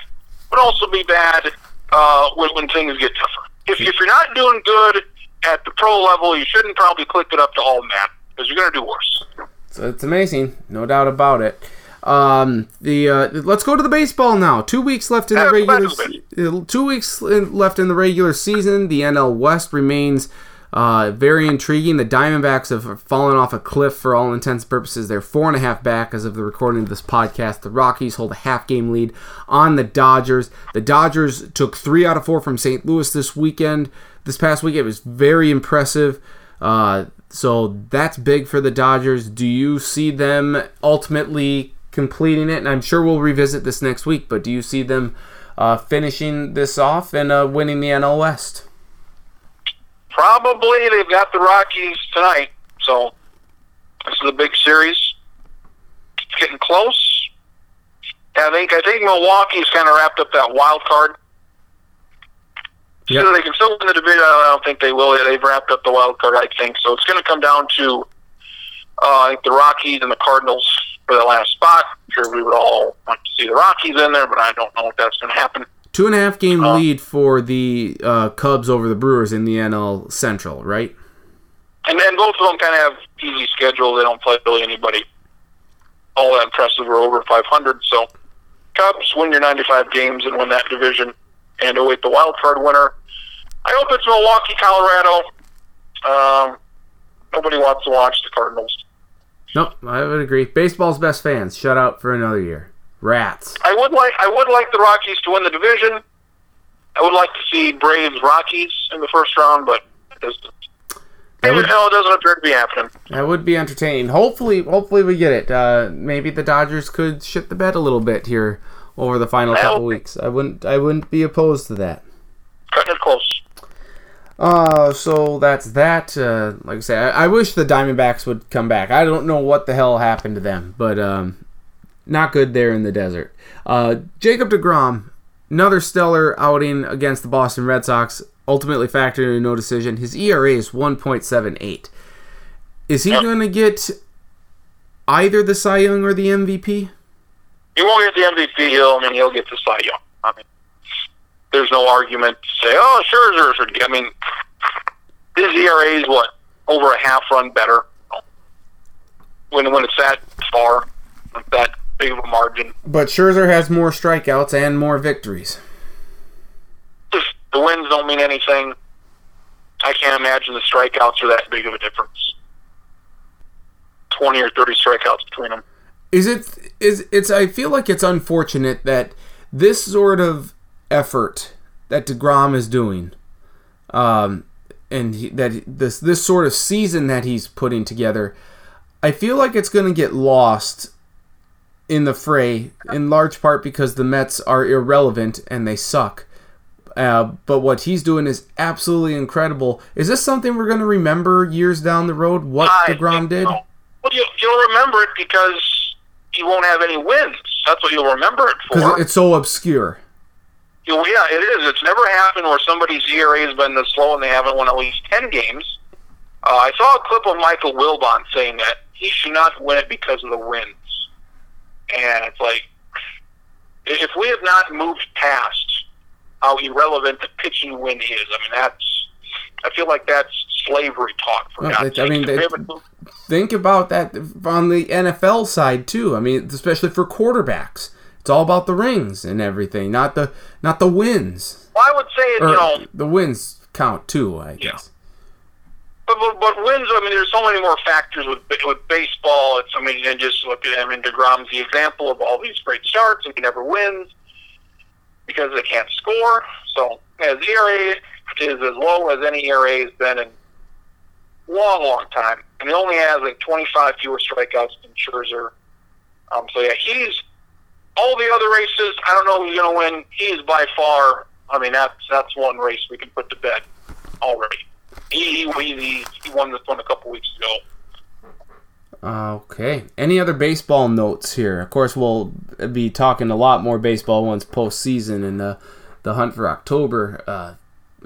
would also be bad uh, when, when things get tougher? If, if you're not doing good at the pro level, you shouldn't probably click it up to all man because you're going to do worse. So it's amazing, no doubt about it. Um, the uh, let's go to the baseball now. Two weeks left in the regular. uh, Two weeks in- left in the regular season. The NL West remains uh, very intriguing. The Diamondbacks have fallen off a cliff for all intents and purposes. They're four and a half back as of the recording of this podcast. The Rockies hold a half game lead on the Dodgers. The Dodgers took three out of four from St. Louis this weekend. This past week, it was very impressive. Uh, so that's big for the Dodgers. Do you see them ultimately completing it? And I'm sure we'll revisit this next week, but do you see them uh, finishing this off and uh, winning the NL West? Probably they've got the Rockies tonight, so this is a big series. It's getting close. I think I think Milwaukee's kind of wrapped up that wild card. Yep. So they can still win the division. I don't think they will. They've wrapped up the wild card, I think. So it's going to come down to uh, I think the Rockies and the Cardinals for the last spot. I'm sure we would all want to see the Rockies in there, but I don't know if that's going to happen. Two and a half game Uh, lead for the uh, Cubs over the Brewers in the NL Central, right? And then both of them kind of have easy schedule. They don't play really anybody all that impressive or over 500. So Cubs win your 95 games and win that division and await the wild card winner. I hope it's Milwaukee, Colorado. Um, nobody wants to watch the Cardinals. Nope, I would agree. Baseball's best fans. Shut out for another year. Rats. I would like I would like the Rockies to win the division. I would like to see Braves Rockies in the first round, but it doesn't. Would- it doesn't appear to be happening. That would be entertaining. Hopefully, hopefully we get it. Uh, maybe the Dodgers could shit the bed a little bit here over the final Well- couple weeks. I wouldn't. I wouldn't be opposed to that. Cutting it close. Uh, so that's that. Uh, like I say, I, I wish the Diamondbacks would come back. I don't know what the hell happened to them, but um, not good there in the desert. Uh, Jacob DeGrom, another stellar outing against the Boston Red Sox, ultimately factored in no decision. His ERA is 1.78. Is he going to get either the Cy Young or the MVP? He won't get the MVP. He'll, I mean, he'll get the Cy Young. I mean, there's no argument to say, oh, Scherzer should get. I mean, his ERA is what over a half run better when when it's that far, that big of a margin. But Scherzer has more strikeouts and more victories. Just the wins don't mean anything. I can't imagine the strikeouts are that big of a difference. Twenty or thirty strikeouts between them. Is it is it's I feel like it's unfortunate that this sort of effort that Degrom is doing, um, and he, that this this sort of season that he's putting together, I feel like it's going to get lost in the fray in large part because the Mets are irrelevant and they suck. Uh, but what he's doing is absolutely incredible. Is this something we're going to remember years down the road? What I Degrom did? So. Well, you, you'll remember it because he won't have any wins. That's what you'll remember it for. Because it's so obscure. You yeah, it is. It's never happened where somebody's ERA has been this low and they haven't won at least 10 games. Uh, I saw a clip of Michael Wilbon saying that he should not win it because of the wins. And it's like, if we have not moved past how irrelevant the pitching win is, I mean, that's, I feel like that's slavery talk for Well, God's I mean, they- think about that on the NFL side too. I mean, especially for quarterbacks, it's all about the rings and everything, not the not the wins. well, I would say, Or you know, the wins count too, I guess. But, but but wins. I mean, there's so many more factors with with baseball. It's I mean, and just look at I mean, Degrom's the example of all these great starts, and he never wins because they can't score. So his ERA is as low as any ERA has been in a long, long time, and he only has like 25 fewer strikeouts than Scherzer. Um, so yeah, he's all the other races. I don't know who's going to win. He is by far. I mean, that's that's one race we can put to bed already. He he, he, he won this one a couple weeks ago. Okay. Any other baseball notes here? Of course, we'll be talking a lot more baseball once postseason and the the hunt for October uh,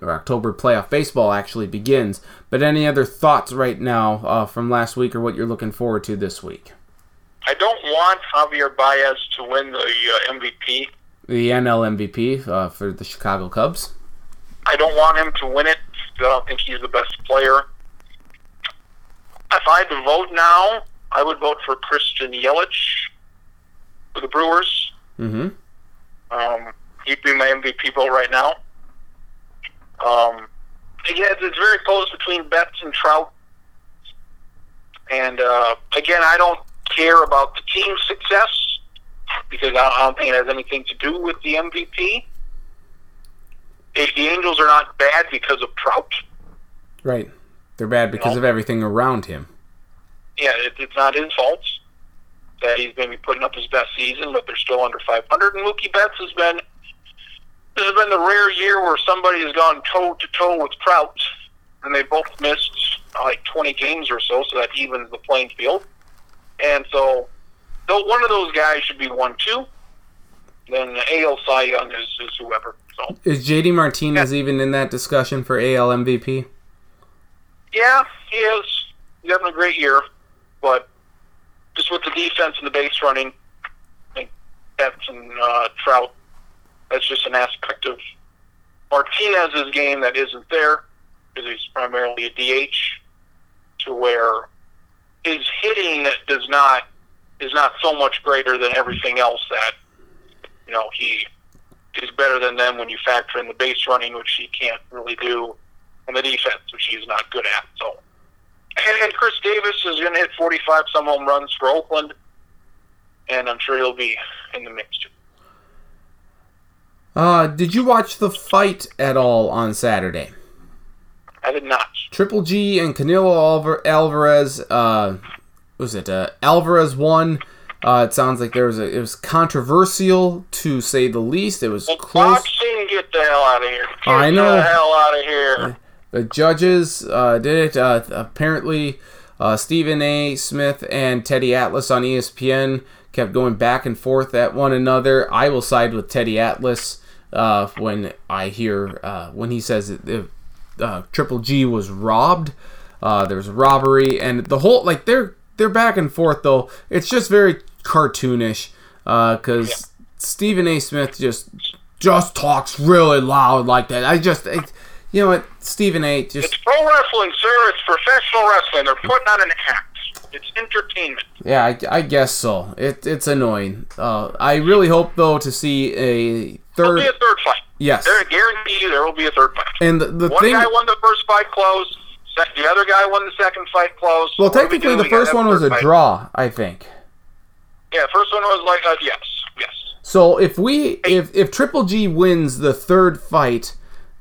or October playoff baseball actually begins. But any other thoughts right now uh, from last week or what you're looking forward to this week? I don't want Javier Baez to win the uh, MVP. The NL MVP uh, for the Chicago Cubs. I don't want him to win it. I don't think he's the best player. If I had to vote now, I would vote for Christian Yelich for the Brewers. Mm-hmm. Um, he'd be my MVP vote right now. Um, again, it's very close between Betts and Trout. And uh, again, I don't care about the team's success because I I don't think it has anything to do with the MVP. If the Angels are not bad because of Trout, Right. They're bad because of everything around him. yeah, it, it's not his fault that he's maybe putting up his best season, but they're still under 500. And Mookie Betts has been this has been the rare year where somebody has gone toe to toe with Trout, and they both missed uh, like 20 games or so, so that evens the playing field. And so, though one of those guys should be one two, then the AL Cy Young is, is whoever. So Is JD Martinez even in that discussion for AL MVP? yeah, he is. He's having a great year, but just with the defense and the base running, I think Betts and uh, Trout, that's just an aspect of Martinez's game that isn't there because he's primarily a DH, to where his hitting does not is not so much greater than everything else that you know he is better than them when you factor in the base running, which he can't really do, and the defense, which he's not good at. So, and, and Khris Davis is going to hit 45 some home runs for Oakland, and I'm sure he'll be in the mix too. Uh, did you watch the fight at all on Saturday? I did not. Triple G and Canelo Alvarez. Uh, was it? Uh, Alvarez won. Uh, it sounds like there was a. It was controversial to say the least. It was Well, close. boxing, get the hell out of here. Get I know. the hell out of here. the judges uh, did it. Uh, apparently, uh, Stephen A. Smith and Teddy Atlas on ESPN kept going back and forth at one another. I will side with Teddy Atlas uh, when I hear uh, when he says that uh, Triple G was robbed. Uh, there was a robbery, and the whole like they're they're back and forth though. It's just very cartoonish because yeah. Stephen A. Smith just just talks really loud like that. I just. It, you know what, Stephen A. Just it's pro wrestling, sir. It's professional wrestling. They're putting on an act. It's entertainment. Yeah, I, I guess so. It, it's annoying. Uh, I really hope though to see a third. There'll be a third fight. Yes. There, guarantee you there will be a third fight. And the, the one thing, guy won the first fight close. The other guy won the second fight close. Well, technically, the first one was a fight. draw. I think. Yeah, first one was like a, yes, yes. So if we if if Triple G wins the third fight,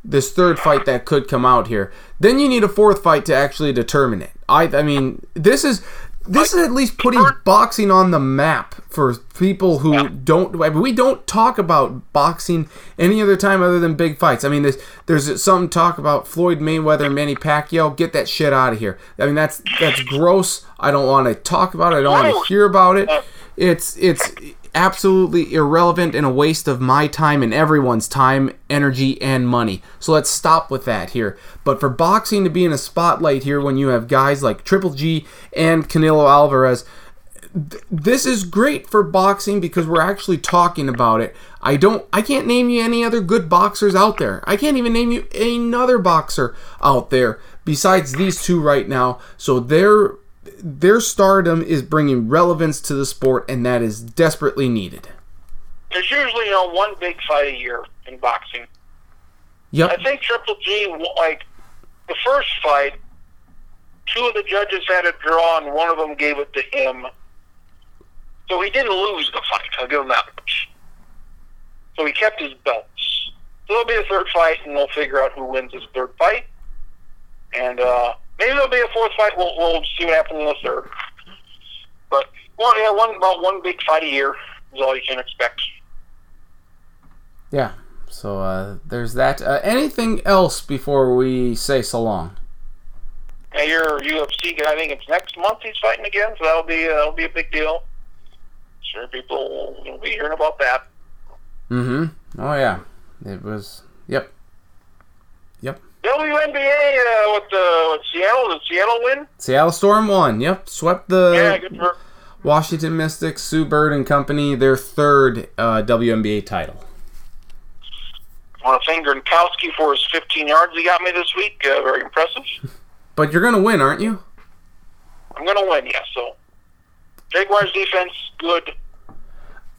this third fight that could come out here. Then you need a fourth fight to actually determine it. I I mean, this is this is at least putting boxing on the map for people who yeah. don't. We don't talk about boxing any other time other than big fights. I mean, there's there's some talk about Floyd Mayweather, and Manny Pacquiao. Get that shit out of here. I mean, that's that's gross. I don't want to talk about it. I don't want to hear about it. Uh, It's it's absolutely irrelevant and a waste of my time and everyone's time, energy, and money. So let's stop with that here. But for boxing to be in a spotlight here when you have guys like Triple G and Canelo Alvarez, th- this is great for boxing because we're actually talking about it. I don't I can't name you any other good boxers out there. I can't even name you another boxer out there besides these two right now. So they're their stardom is bringing relevance to the sport, and that is desperately needed. There's usually you know one big fight a year in boxing. Yep. I think Triple G like the first fight. Two of the judges had a draw, and one of them gave it to him. So he didn't lose the fight. I'll give him that much. So he kept his belts. So there'll be a third fight, and we'll figure out who wins this third fight. And uh, Maybe there'll be a fourth fight. We'll, we'll see what happens in the third. But well, yeah, one about one big fight a year is all you can expect. Yeah. So uh, there's that. Uh, anything else before we say so long? Yeah, your UFC guy. I think it's next month he's fighting again, so that'll be uh, that'll be a big deal. Sure, people will be hearing about that. Mm-hmm. Oh yeah, it was. WNBA uh, with the Seattle. Did Seattle win? Seattle Storm won. Yep, swept the yeah, Washington Mystics, Sue Bird and company, their third uh, WNBA title. I want to thank Gronkowski for his 15 yards he got me this week. Uh, very impressive. But you're gonna win, aren't you? I'm gonna win. Yeah. So Jaguars defense good.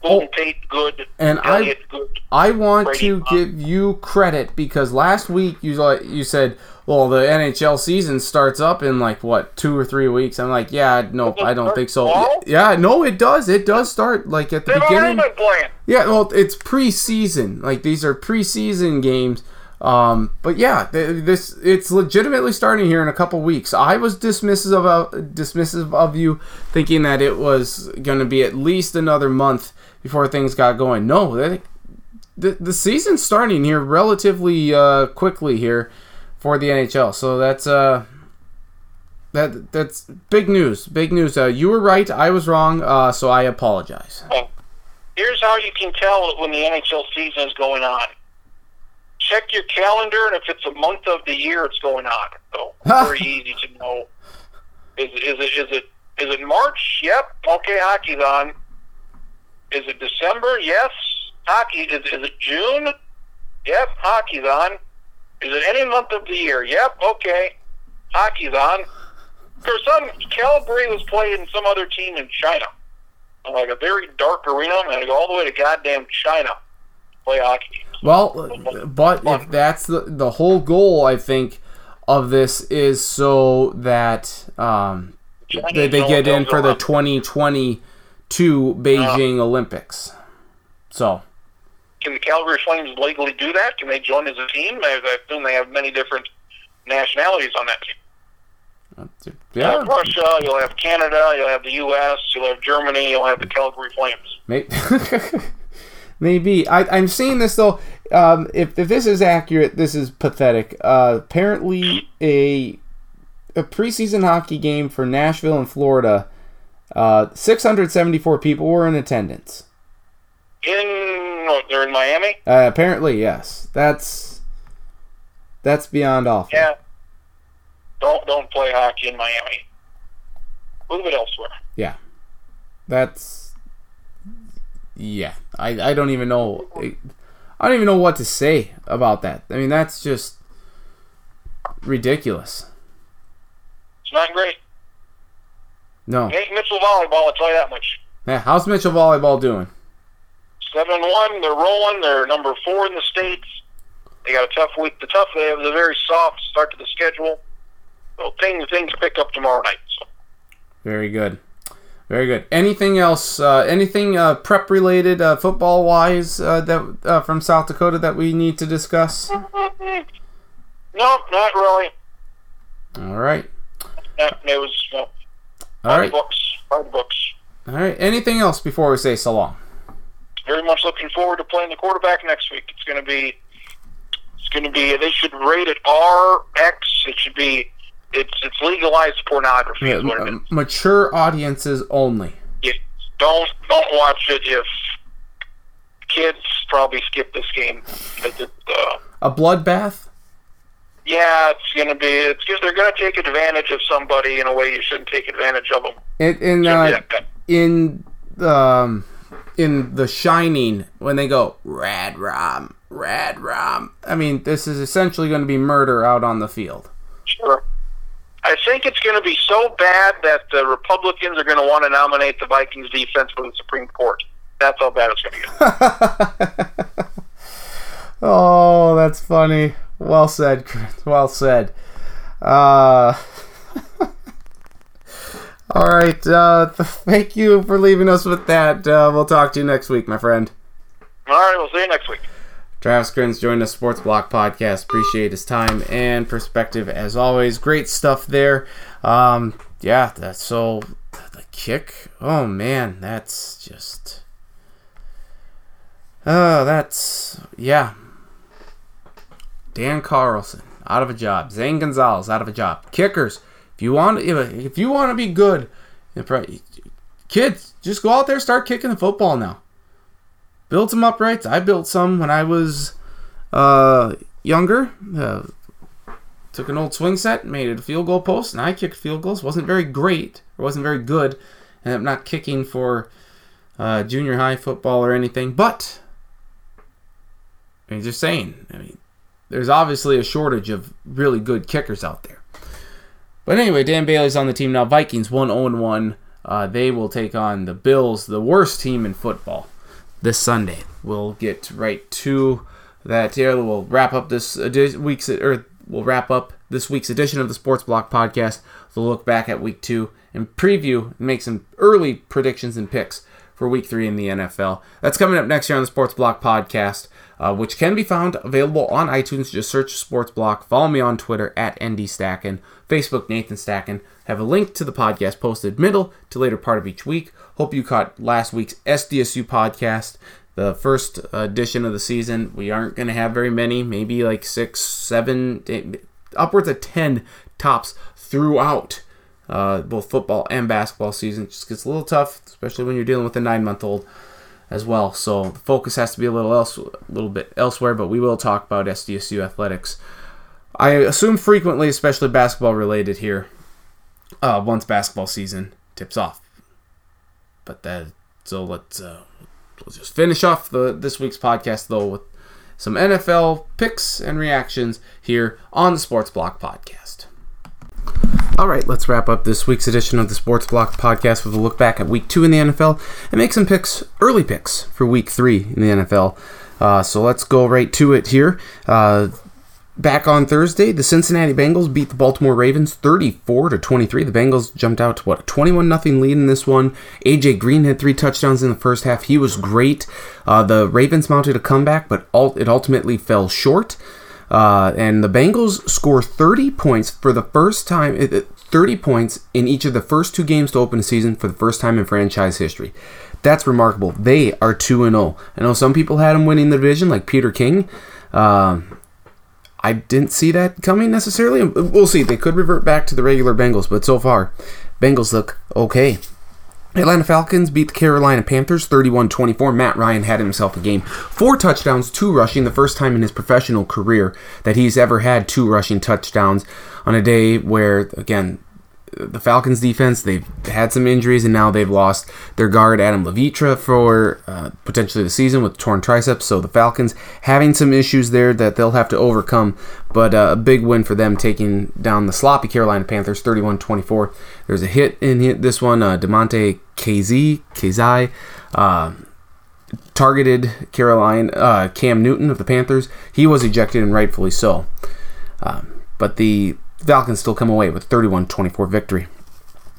Golden oh, Tate good. And Elliott, I, good. I want Brady, to give you credit because last week you you said, well, the NHL season starts up in like what two or three weeks. I'm like, yeah, no, I don't think so. Yeah, no, it does. It does start like at the They've beginning. Yeah, well, it's preseason. Like these are preseason games. Um, but yeah, this it's legitimately starting here in a couple weeks. I was dismissive of dismissive of you, thinking that it was going to be at least another month before things got going. No, they, the the season's starting here relatively uh, quickly here for the NHL. So that's uh that that's big news. Big news. Uh, you were right. I was wrong. Uh, so I apologize. Well, here's how you can tell when the NHL season is going on. Check your calendar, and if it's a month of the year, it's going on. So very easy to know. Is, is it is it is it March? Yep. Okay, hockey's on. Is it December? Yes. Hockey. Is, is it June? Yep. Hockey's on. Is it any month of the year? Yep. Okay. Hockey's on. For some, Calgary was playing some other team in China, like a very dark arena, and go all the way to goddamn China to play hockey. Well, but if that's the the whole goal, I think of this is so that um, they, they get in for the 2020 to Beijing uh, Olympics. So, can the Calgary Flames legally do that? Can they join as a team? I assume they have many different nationalities on that team. Yeah. You'll have Russia, you'll have Canada, you'll have the U.S., you'll have Germany, you'll have the Calgary Flames. Maybe. Maybe I, I'm seeing this though. Um, if, if this is accurate, this is pathetic. Uh, apparently, a a preseason hockey game for Nashville and Florida. Uh, 674 people were in attendance. In oh, they're in Miami. Uh, apparently, yes. That's that's beyond awful. Yeah. Don't don't play hockey in Miami. Move it elsewhere. Yeah. That's yeah. I I don't even know. I don't even know what to say about that. I mean, that's just ridiculous. It's not great. No. It ain't Mitchell volleyball. I'll tell you that much. Yeah. How's Mitchell volleyball doing? Seven and one. They're rolling. They're number four in the states. They got a tough week. The tough. They have a very soft start to the schedule. So things things pick up tomorrow night. So. Very good. Very good. Anything else? Uh, anything uh, prep related, uh, football wise, uh, that uh, from South Dakota that we need to discuss? No, not really. All right. Not news. No. All right. books. Hard books. All right. Anything else before we say so long? Very much looking forward to playing the quarterback next week. It's going to be. It's going to be. They should rate it RX. It should be. It's it's legalized pornography. Yeah, is what it is. m- mature audiences only. You don't don't watch it if kids probably skip this game. it, uh, A bloodbath? Yeah, it's gonna be. It's just they're gonna take advantage of somebody in a way you shouldn't take advantage of them. In in uh, in um in The Shining when they go redrum rad rom. I mean, this is essentially going to be murder out on the field. Sure. I think it's going to be so bad that the Republicans are going to want to nominate the Vikings defense for the Supreme Court. That's how bad it's going to get. oh, that's funny. Well said, Well said. Uh, all right. Uh, th- thank you for leaving us with that. Uh, we'll talk to you next week, my friend. All right, we'll see you next week. Travis Kriens joined the Sports Block Podcast. Appreciate his time and perspective as always. Great stuff there. Um, yeah, that's so the kick. Oh man, that's just. Oh, that's yeah. Dan Carlson out of a job. Zane Gonzalez out of a job. Kickers, if you want, if, you want to be good, kids, just go out there, start kicking the football now build some uprights. I built some when I was uh, younger. Uh, took an old swing set, made it a field goal post, and I kicked field goals. wasn't very great, or wasn't very good, and I'm not kicking for uh, junior high football or anything. But I mean, just saying. I mean, there's obviously a shortage of really good kickers out there. But anyway, Dan Bailey's on the team now. Vikings 1 0 1. Uh, they will take on the Bills, the worst team in football this Sunday. We'll get right to that here. We'll wrap up this edi- week's or we'll wrap up this week's edition of the Sports Block podcast. We'll look back at week two and preview and make some early predictions and picks for week three in the NFL. That's coming up next year on the Sports Block podcast, uh, which can be found available on iTunes. Just search Sports Block. Follow me on Twitter at ND Stacken, Facebook Nathan Stacken. Have a link to the podcast posted middle to later part of each week. Hope you caught last week's SDSU podcast, the first edition of the season. We aren't going to have very many, maybe like six, seven, eight, upwards of 10 tops throughout uh, both football and basketball season. Just gets a little tough, especially when you're dealing with a nine month old as well. So the focus has to be a little else, a little bit elsewhere. But we will talk about SDSU athletics. I assume frequently, especially basketball related here, uh, once basketball season tips off. But that so let's uh, we'll just finish off the this week's podcast though with some NFL picks and reactions here on the Sports Block podcast. All right, let's wrap up this week's edition of the Sports Block podcast with a look back at week two in the NFL and make some picks, early picks for week three in the NFL. Uh, so let's go right to it here. Uh, back on Thursday, the Cincinnati Bengals beat the Baltimore Ravens 34 to 23. The Bengals jumped out to what a 21 nothing lead in this one. AJ Green had three touchdowns in the first half. He was great. Uh, the Ravens mounted a comeback, but it ultimately fell short. Uh, and the Bengals score 30 points for the first time, 30 points in each of the first two games to open the season for the first time in franchise history. That's remarkable. They are 2 and 0. I know some people had them winning the division, like Peter King. Uh, I didn't see that coming necessarily. We'll see. They could revert back to the regular Bengals, but so far, Bengals look okay. Atlanta Falcons beat the Carolina Panthers 31 24. Matt Ryan had himself a game. Four touchdowns, two rushing, the first time in his professional career that he's ever had two rushing touchdowns on a day where, again, the Falcons defense, they've had some injuries and now they've lost their guard Adam Levitre for uh, potentially the season with torn triceps. So the Falcons having some issues there that they'll have to overcome, but uh, a big win for them taking down the sloppy Carolina Panthers 31 24. There's a hit in this one, uh, Damontae Kazee, Kazee, uh, targeted Caroline uh, Cam Newton of the Panthers. He was ejected and rightfully so. Um, but the Falcons still come away with 31-24 victory.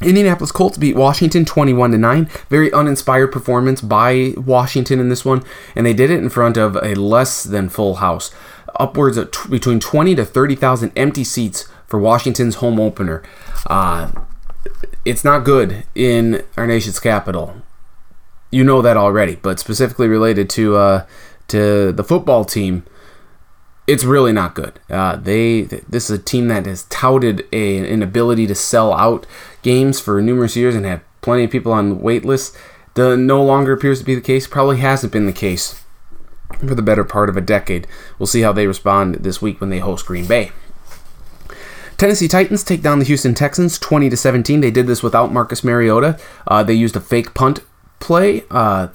Indianapolis Colts beat Washington 21 to 9. Very uninspired performance by Washington in this one, and they did it in front of a less than full house. Upwards of t- between 20 to 30,000 empty seats for Washington's home opener. Uh, it's not good in our nation's capital. You know that already, but specifically related to uh, to the football team, it's really not good. Uh, they this is a team that has touted a, an ability to sell out games for numerous years and had plenty of people on wait lists. The no longer appears to be the case. Probably hasn't been the case for the better part of a decade. We'll see how they respond this week when they host Green Bay. Tennessee Titans take down the Houston Texans 20 to 17. They did this without Marcus Mariota. Uh, they used a fake punt play. Uh,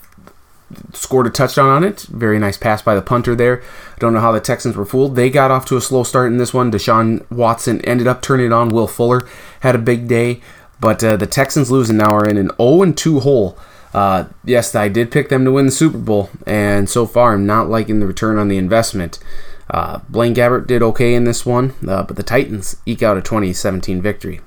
scored a touchdown on it. Very nice pass by the punter there. Don't know how the Texans were fooled. They got off to a slow start in this one. Deshaun Watson ended up turning it on. Will Fuller had a big day, but uh, the Texans losing now are in an 0 2 hole. Uh, yes, I did pick them to win the Super Bowl, and so far I'm not liking the return on the investment. Uh, Blaine Gabbert did okay in this one, uh, but the Titans eke out a 2017 victory.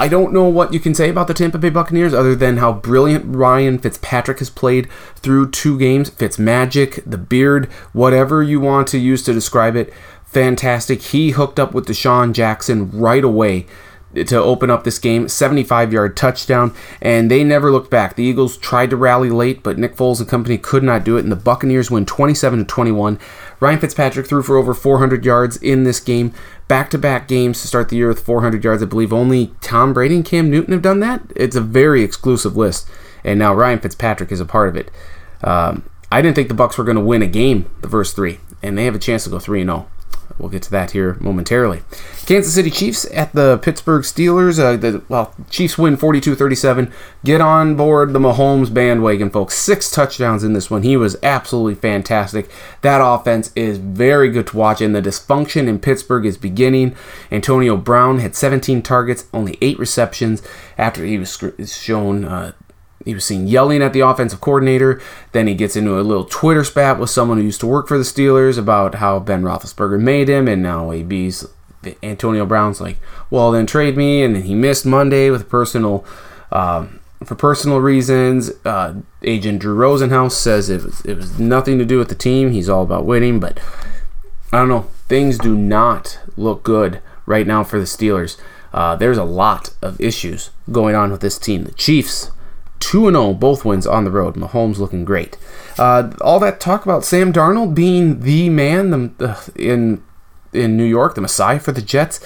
I don't know what you can say about the Tampa Bay Buccaneers other than how brilliant Ryan Fitzpatrick has played through two games. Fitz magic, the beard, whatever you want to use to describe it, fantastic. He hooked up with DeSean Jackson right away to open up this game. 75 yard touchdown, and they never looked back. The Eagles tried to rally late, but Nick Foles and company could not do it, and the Buccaneers win 27 to 21. Ryan Fitzpatrick threw for over 400 yards in this game. Back to back games to start the year with 400 yards. I believe only Tom Brady and Cam Newton have done that. It's a very exclusive list, and now Ryan Fitzpatrick is a part of it. Um, I didn't think the Bucs were going to win a game the first three, and they have a chance to go 3 and 0. We'll get to that here momentarily. Kansas City Chiefs at the Pittsburgh Steelers. Uh, the, well, Chiefs win 42 37. Get on board the Mahomes bandwagon, folks. Six touchdowns in this one. He was absolutely fantastic. That offense is very good to watch, and the dysfunction in Pittsburgh is beginning. Antonio Brown had 17 targets, only eight receptions after he was shown. Uh, he was seen yelling at the offensive coordinator. Then he gets into a little Twitter spat with someone who used to work for the Steelers about how Ben Roethlisberger made him, and now AB's Antonio Brown's like, well, then trade me, and then he missed Monday with personal. Um, for personal reasons, uh, agent Drew Rosenhaus says it was, it was nothing to do with the team. He's all about winning, but I don't know. Things do not look good right now for the Steelers. Uh, there's a lot of issues going on with this team. The Chiefs 2 0, both wins on the road. Mahomes looking great. Uh, all that talk about Sam Darnold being the man the, in in New York, the Messiah for the Jets,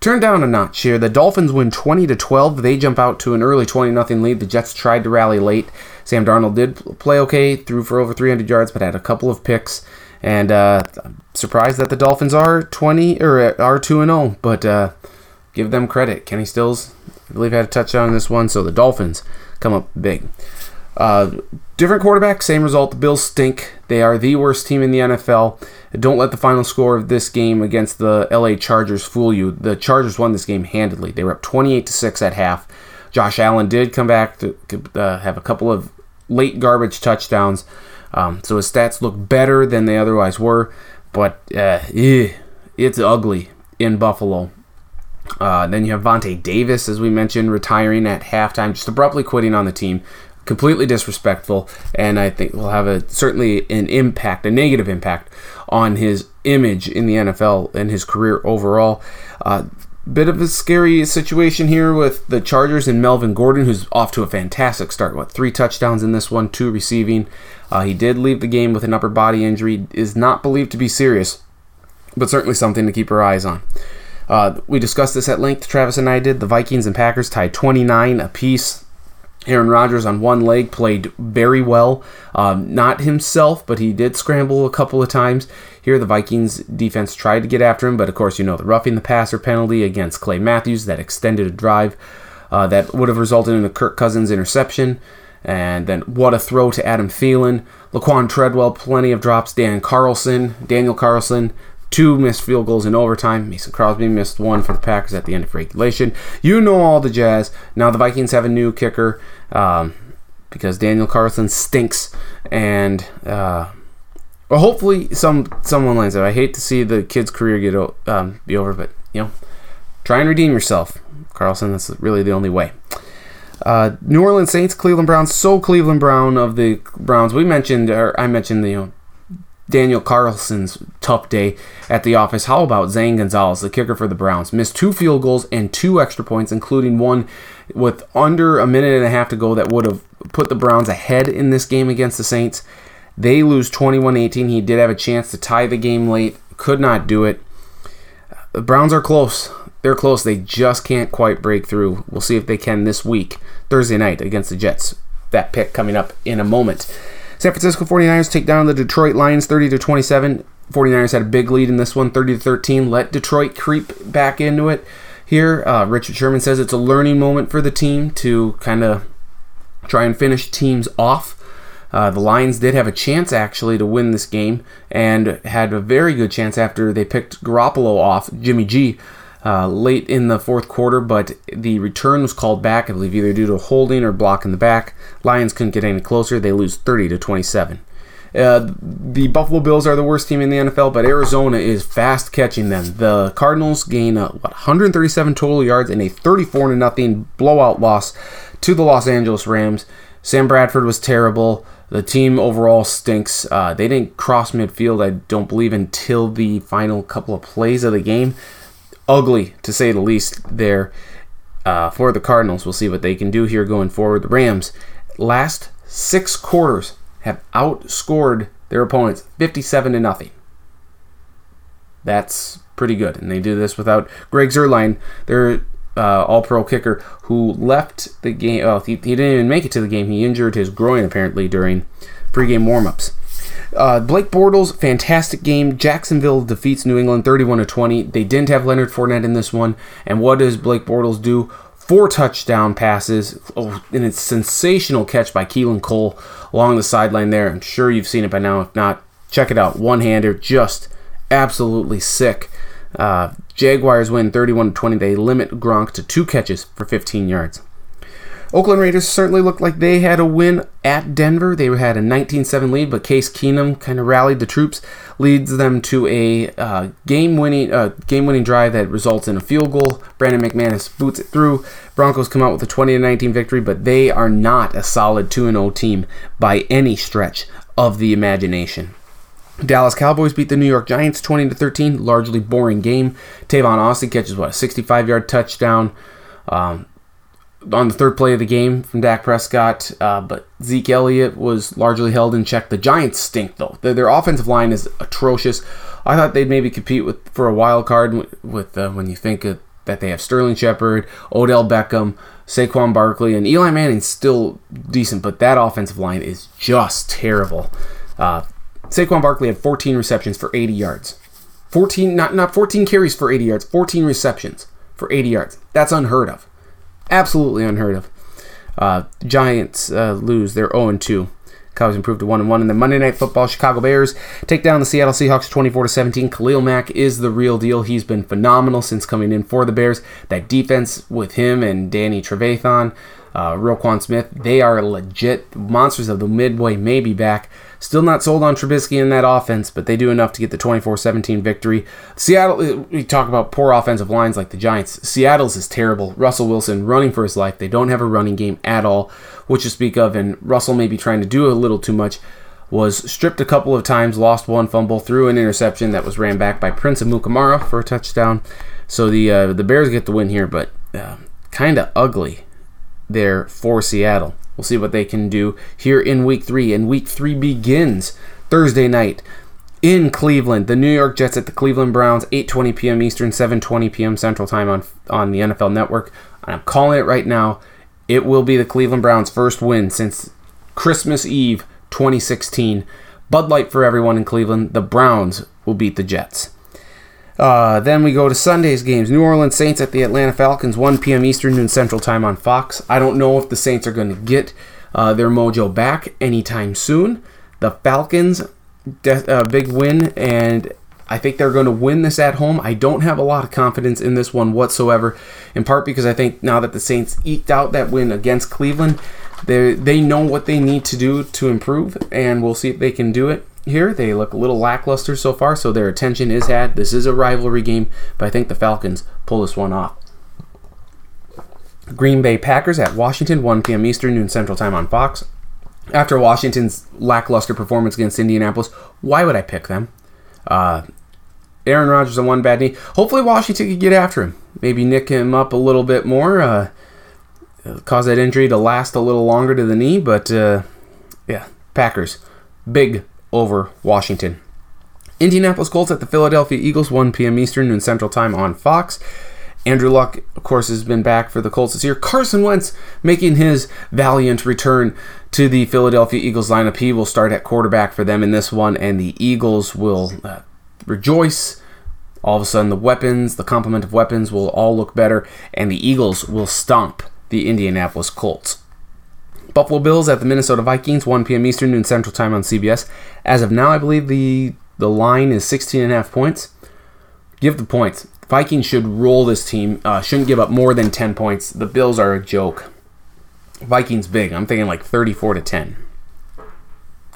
turned down a notch here. The Dolphins win 20 to 12. They jump out to an early 20 0 lead. The Jets tried to rally late. Sam Darnold did play okay, threw for over 300 yards, but had a couple of picks. And uh, surprised that the Dolphins are 20 or are 2 0, but uh, give them credit. Kenny Stills, I believe, had a touchdown in this one. So the Dolphins come up big. Uh, different quarterback, same result. The Bills stink. They are the worst team in the NFL. Don't let the final score of this game against the LA Chargers fool you. The Chargers won this game handedly. They were up 28 to 6 at half. Josh Allen did come back to uh, have a couple of late garbage touchdowns. Um, so his stats look better than they otherwise were. But uh, eh, it's ugly in Buffalo. Uh, then you have Vontae Davis, as we mentioned, retiring at halftime, just abruptly quitting on the team. Completely disrespectful, and I think will have a certainly an impact, a negative impact on his image in the NFL and his career overall. Uh, bit of a scary situation here with the Chargers and Melvin Gordon, who's off to a fantastic start. What three touchdowns in this one, two receiving. Uh, he did leave the game with an upper body injury. Is not believed to be serious, but certainly something to keep our eyes on. Uh, we discussed this at length. Travis and I did. The Vikings and Packers tied 29 apiece. Aaron Rodgers on one leg played very well. Um, not himself, but he did scramble a couple of times. Here, the Vikings defense tried to get after him, but of course, you know, the roughing the passer penalty against Clay Matthews that extended a drive uh, that would have resulted in a Kirk Cousins interception. And then what a throw to Adam Thielen. Laquan Treadwell, plenty of drops. Dan Carlson, Daniel Carlson, two missed field goals in overtime. Mason Crosby missed one for the Packers at the end of regulation. You know all the jazz. Now the Vikings have a new kicker um, because Daniel Carlson stinks, and uh, well, hopefully some someone lines up. I hate to see the kid's career get um, be over, but you know, try and redeem yourself, Carlson. That's really the only way. Uh, New Orleans Saints, Cleveland Browns. So Cleveland Brown of the Browns. We mentioned, or I mentioned, the, you know, Daniel Carlson's tough day at the office. How about Zane Gonzalez, the kicker for the Browns? Missed two field goals and two extra points, including one with under a minute and a half to go that would have put the Browns ahead in this game against the Saints. They lose 21 18. He did have a chance to tie the game late, could not do it. The Browns are close. They're close. They just can't quite break through. We'll see if they can this week, Thursday night against the Jets. That pick coming up in a moment. San Francisco 49ers take down the Detroit Lions 30 to 27. 49ers had a big lead in this one, 30 to 13. Let Detroit creep back into it here. Uh, Richard Sherman says it's a learning moment for the team to kind of try and finish teams off. Uh, the Lions did have a chance actually to win this game and had a very good chance after they picked Garoppolo off Jimmy G uh, late in the fourth quarter, but the return was called back, I believe, either due to holding or block in the back. Lions couldn't get any closer. They lose 30 to 27. Uh, the Buffalo Bills are the worst team in the NFL, but Arizona is fast catching them. The Cardinals gain uh, what, 137 total yards in a 34 to nothing blowout loss to the Los Angeles Rams. Sam Bradford was terrible. The team overall stinks. Uh, they didn't cross midfield, I don't believe, until the final couple of plays of the game. Ugly, to say the least, there uh, for the Cardinals. We'll see what they can do here going forward. The Rams, last six quarters, have outscored their opponents 57 to nothing. That's pretty good. And they do this without Greg Zuerlein, their uh, all pro kicker, who left the game. Well, he, he, didn't even make it to the game. He injured his groin apparently during pregame warmups. Uh, Blake Bortles, fantastic game. Jacksonville defeats New England 31 to 20. They didn't have Leonard Fournette in this one. And what does Blake Bortles do? Four touchdown passes. Oh, and it's sensational catch by Keelan Cole along the sideline there. I'm sure you've seen it by now. If not, check it out. One hander, just absolutely sick. Uh, Jaguars win 31 20. They limit Gronk to two catches for 15 yards. Oakland Raiders certainly looked like they had a win at Denver. They had a 19-7 lead, but Case Keenum kind of rallied the troops, leads them to a uh, game-winning uh, game-winning drive that results in a field goal. Brandon McManus boots it through. Broncos come out with a 20-19 victory, but they are not a solid 2-0 team by any stretch of the imagination. Dallas Cowboys beat the New York Giants 20 to 13. Largely boring game. Tavon Austin catches what a 65-yard touchdown. Um, on the third play of the game from Dak Prescott, uh, but Zeke Elliott was largely held in check. The Giants stink though; their, their offensive line is atrocious. I thought they'd maybe compete with for a wild card with, uh, when you think of, that they have Sterling Shepard, Odell Beckham, Saquon Barkley, and Eli Manning's still decent, but that offensive line is just terrible. Uh, Saquon Barkley had 14 receptions for 80 yards. 14, not not 14 carries for 80 yards, 14 receptions for 80 yards. That's unheard of. Absolutely unheard of. Uh, Giants uh, lose. They're 0 2. Cowboys improved to 1 1. And then Monday Night Football, Chicago Bears take down the Seattle Seahawks 24 17. Khalil Mack is the real deal. He's been phenomenal since coming in for the Bears. That defense with him and Danny Trevathan, uh, Roquan Smith, they are legit monsters of the Midway, may be back. Still not sold on Trubisky in that offense, but they do enough to get the 24 17 victory. Seattle, we talk about poor offensive lines like the Giants. Seattle's is terrible. Russell Wilson running for his life. They don't have a running game at all, which to speak of, and Russell may be trying to do a little too much. was stripped a couple of times, lost one fumble, threw an interception that was ran back by Prince Amukamara for a touchdown. So the uh, the Bears get the win here, but uh, kind of ugly there for Seattle. We'll see what they can do here in Week Three, and Week Three begins Thursday night in Cleveland. The New York Jets at the Cleveland Browns, 8:20 p.m. Eastern, 7:20 p.m. Central Time on on the NFL Network. And I'm calling it right now. It will be the Cleveland Browns' first win since Christmas Eve 2016. Bud Light for everyone in Cleveland. The Browns will beat the Jets. Uh, then we go to Sunday's games. New Orleans Saints at the Atlanta Falcons, 1 p.m. Eastern, noon Central Time on Fox. I don't know if the Saints are going to get uh, their mojo back anytime soon. The Falcons, de- uh, big win, and I think they're going to win this at home. I don't have a lot of confidence in this one whatsoever, in part because I think now that the Saints eked out that win against Cleveland, they they know what they need to do to improve, and we'll see if they can do it here. They look a little lackluster so far, so their attention is had. This is a rivalry game, but I think the Falcons pull this one off. Green Bay Packers at Washington, 1 p.m. Eastern, noon Central Time on Fox. After Washington's lackluster performance against Indianapolis, why would I pick them? Uh, Aaron Rodgers on one bad knee. Hopefully, Washington could get after him. Maybe nick him up a little bit more. Uh, cause that injury to last a little longer to the knee. But uh, yeah, Packers. Big over Washington. Indianapolis Colts at the Philadelphia Eagles, 1 p.m. Eastern, noon Central Time on Fox. Andrew Luck, of course, has been back for the Colts this year. Carson Wentz making his valiant return to the Philadelphia Eagles lineup. He will start at quarterback for them in this one, and the Eagles will uh, rejoice. All of a sudden, the weapons, the complement of weapons, will all look better, and the Eagles will stomp the Indianapolis Colts. Buffalo Bills at the Minnesota Vikings, 1 p.m. Eastern, noon Central Time on CBS. As of now, I believe the the line is 16 and a half points. Give the points. Vikings should roll this team. Uh, shouldn't give up more than 10 points. The Bills are a joke. Vikings big. I'm thinking like 34 to 10.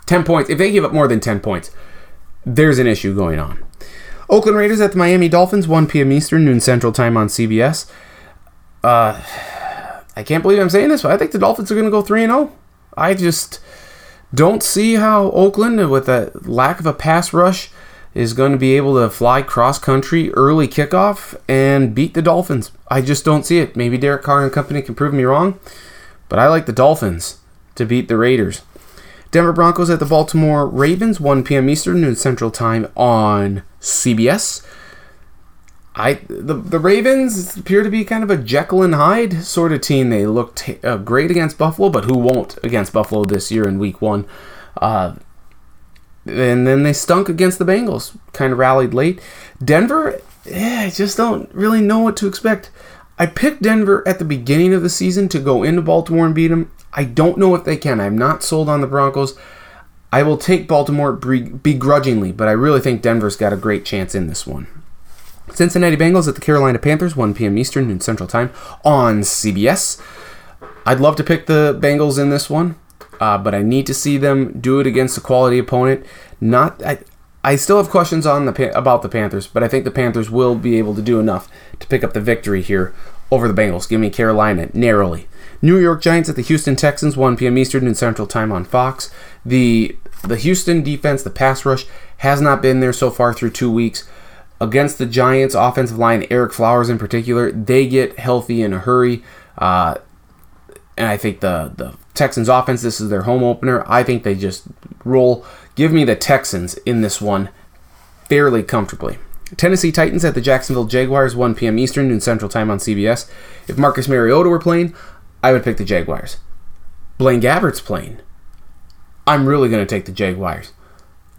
10 points. If they give up more than 10 points, there's an issue going on. Oakland Raiders at the Miami Dolphins, 1 p.m. Eastern, noon Central Time on CBS. Uh, I can't believe I'm saying this, but I think the Dolphins are going to go 3 0. I just don't see how Oakland, with a lack of a pass rush, is going to be able to fly cross country early kickoff and beat the Dolphins. I just don't see it. Maybe Derek Carr and company can prove me wrong, but I like the Dolphins to beat the Raiders. Denver Broncos at the Baltimore Ravens, 1 p.m. Eastern, noon Central Time on CBS. I the the Ravens appear to be kind of a Jekyll and Hyde sort of team. They looked uh, great against Buffalo, but who won't against Buffalo this year in Week One? Uh, and then they stunk against the Bengals. Kind of rallied late. Denver, yeah, I just don't really know what to expect. I picked Denver at the beginning of the season to go into Baltimore and beat them. I don't know if they can. I'm not sold on the Broncos. I will take Baltimore begrudgingly, but I really think Denver's got a great chance in this one. Cincinnati Bengals at the Carolina Panthers, 1 p.m. Eastern noon Central Time on CBS. I'd love to pick the Bengals in this one, uh, but I need to see them do it against a quality opponent. Not, I, I still have questions on the about the Panthers, but I think the Panthers will be able to do enough to pick up the victory here over the Bengals. Give me Carolina narrowly. New York Giants at the Houston Texans, 1 p.m. Eastern and Central Time on Fox. The the Houston defense, the pass rush, has not been there so far through two weeks against the Giants offensive line, Ereck Flowers in particular, they get healthy in a hurry. Uh, and I think the the Texans offense, this is their home opener. I think they just roll. Give me the Texans in this one fairly comfortably. Tennessee Titans at the Jacksonville Jaguars, 1 p.m. Eastern and Central Time on CBS. If Marcus Mariota were playing, I would pick the Jaguars. Blaine Gabbert's playing. I'm really going to take the Jaguars.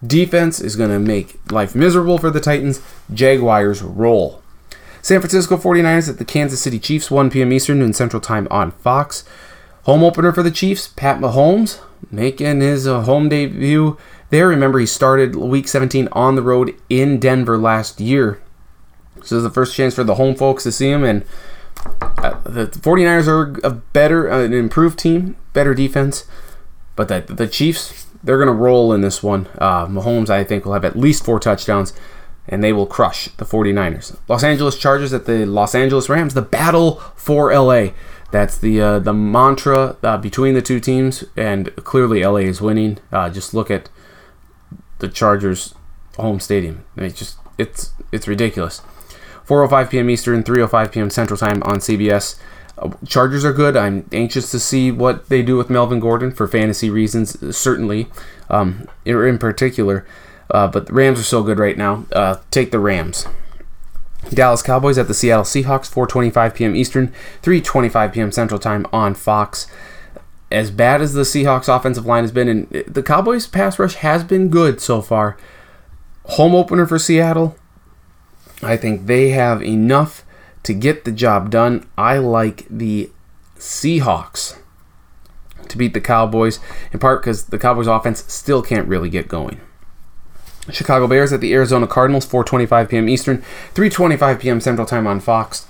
Defense is going to make life miserable for the Titans. Jaguars roll. San Francisco 49ers at the Kansas City Chiefs, 1 p.m. Eastern and Central Time on Fox. Home opener for the Chiefs, Pat Mahomes making his uh, home debut there. Remember, he started week 17 on the road in Denver last year. So this is the first chance for the home folks to see him. And uh, the 49ers are a better, uh, an improved team, better defense. But the, the Chiefs, they're going to roll in this one. Uh, Mahomes, I think, will have at least four touchdowns, and they will crush the 49ers. Los Angeles Chargers at the Los Angeles Rams. The battle for LA. That's the uh, the mantra uh, between the two teams, and clearly LA is winning. Uh, just look at the Chargers' home stadium. It's just it's it's ridiculous. 4:05 p.m. Eastern, 3:05 p.m. Central Time on CBS. Chargers are good. I'm anxious to see what they do with Melvin Gordon for fantasy reasons, certainly, um, in particular. Uh, but the Rams are so good right now. Uh, take the Rams. Dallas Cowboys at the Seattle Seahawks, 4:25 p.m. Eastern, 3:25 p.m. Central Time on Fox. As bad as the Seahawks offensive line has been, and the Cowboys pass rush has been good so far. Home opener for Seattle. I think they have enough to get the job done. I like the Seahawks to beat the Cowboys, in part because the Cowboys offense still can't really get going. Chicago Bears at the Arizona Cardinals, 4:25 p.m. Eastern, 3:25 p.m. Central Time on Fox.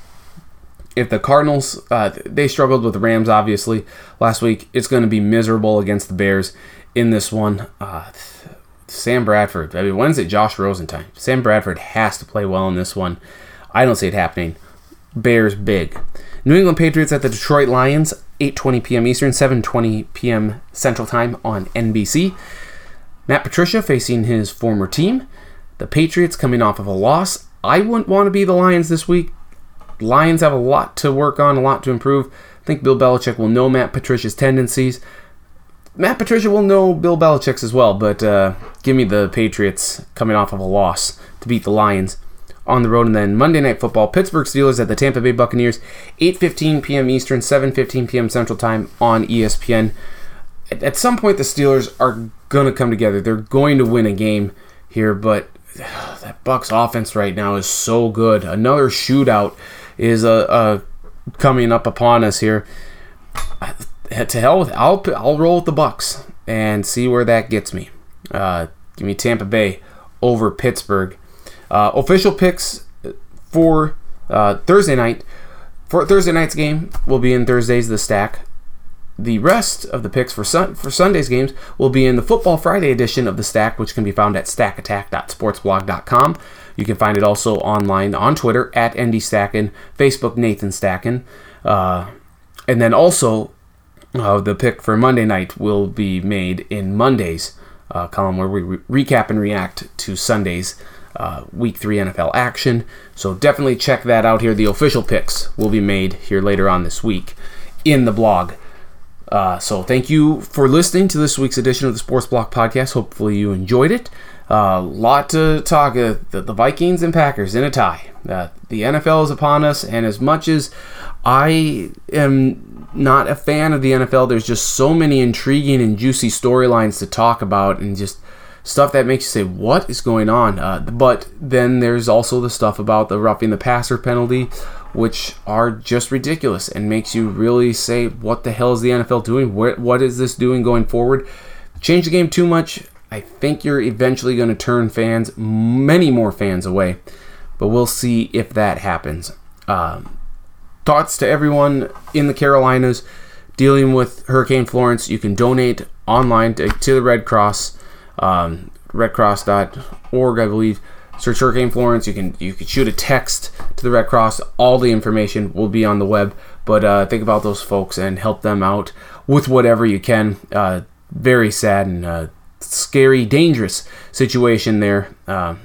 If the Cardinals uh, they struggled with the Rams obviously last week, it's going to be miserable against the Bears in this one. Uh, Sam Bradford. I mean, when's it Josh Rosen time? Sam Bradford has to play well in this one. I don't see it happening. Bears big. New England Patriots at the Detroit Lions, 8:20 p.m. Eastern, 7:20 p.m. Central Time on NBC. Matt Patricia facing his former team. The Patriots coming off of a loss. I wouldn't want to be the Lions this week. Lions have a lot to work on, a lot to improve. I think Bill Belichick will know Matt Patricia's tendencies. Matt Patricia will know Bill Belichick's as well, but uh, give me the Patriots coming off of a loss to beat the Lions on the road. And then Monday Night Football, Pittsburgh Steelers at the Tampa Bay Buccaneers, 8.15 p.m. Eastern, 7.15 p.m. Central Time on ESPN. At some point, the Steelers are going to come together. They're going to win a game here, but that Bucs offense right now is so good. Another shootout is uh, uh, coming up upon us here to hell with I'll I'll roll with the Bucs and see where that gets me. Uh, give me Tampa Bay over Pittsburgh. Uh, official picks for uh, Thursday night. For Thursday night's game will be in Thursday's the stack. The rest of the picks for sun- for Sunday's games will be in the Football Friday edition of the stack, which can be found at stackattack.sportsblog.com. You can find it also online on Twitter at ND Facebook Nathan Stacken, uh, and then also uh, the pick for Monday night will be made in Monday's uh, column where we re- recap and react to Sunday's uh, Week 3 NFL action. So definitely check that out here. The official picks will be made here later on this week in the blog. Uh, so thank you for listening to this week's edition of the Sports Block Podcast. Hopefully you enjoyed it. A uh, lot to talk. Uh, the, the, Vikings and Packers in a tie. Uh, the NFL is upon us, and as much as I am not a fan of the NFL. There's just so many intriguing and juicy storylines to talk about, and just stuff that makes you say, "What is going on?" Uh, but then there's also the stuff about the roughing the passer penalty, which are just ridiculous and makes you really say, "What the hell is the NFL doing? What is this doing going forward?" Change the game too much. I think you're eventually going to turn fans, many more fans, away. But we'll see if that happens. Um, thoughts to everyone in the Carolinas dealing with Hurricane Florence. You can donate online to, to the Red Cross, um, redcross.org, I believe. Search Hurricane Florence. You can you can shoot a text to the Red Cross. All the information will be on the web. But uh, think about those folks and help them out with whatever you can. Uh, very sad and uh, scary, dangerous situation there uh,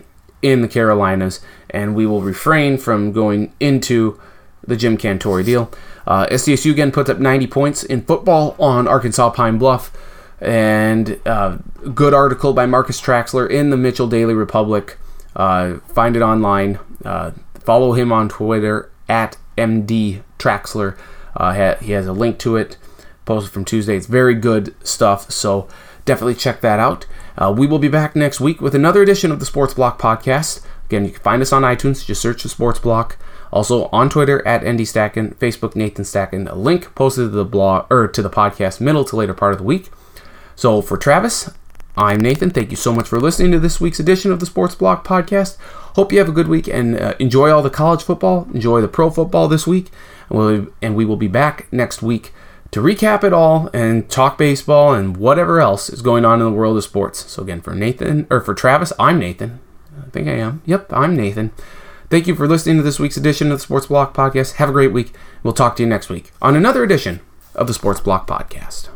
in the Carolinas, and we will refrain from going into the Jim Cantore deal. Uh, SDSU again puts up 90 points in football on Arkansas Pine Bluff. And uh, good article by Marcus Traxler in the Mitchell Daily Republic. Uh, find it online. Uh, follow him on Twitter at MD Traxler. Uh, he has a link to it posted from Tuesday. It's very good stuff. So definitely check that out. Uh, we will be back next week with another edition of the Sports Block podcast. Again, you can find us on iTunes. Just search the Sports Block. Also on Twitter at NDStacken, Facebook Nathan Stacken. A link posted to the blog or to the podcast middle to later part of the week. So for Travis, I'm Nathan. Thank you so much for listening to this week's edition of the Sports Block Podcast. Hope you have a good week and uh, enjoy all the college football. Enjoy the pro football this week, and, we'll, and we will be back next week to recap it all and talk baseball and whatever else is going on in the world of sports. So again, for Nathan or for Travis, I'm Nathan. I think I am. Yep, I'm Nathan. Thank you for listening to this week's edition of the Sports Block Podcast. Have a great week. We'll talk to you next week on another edition of the Sports Block Podcast.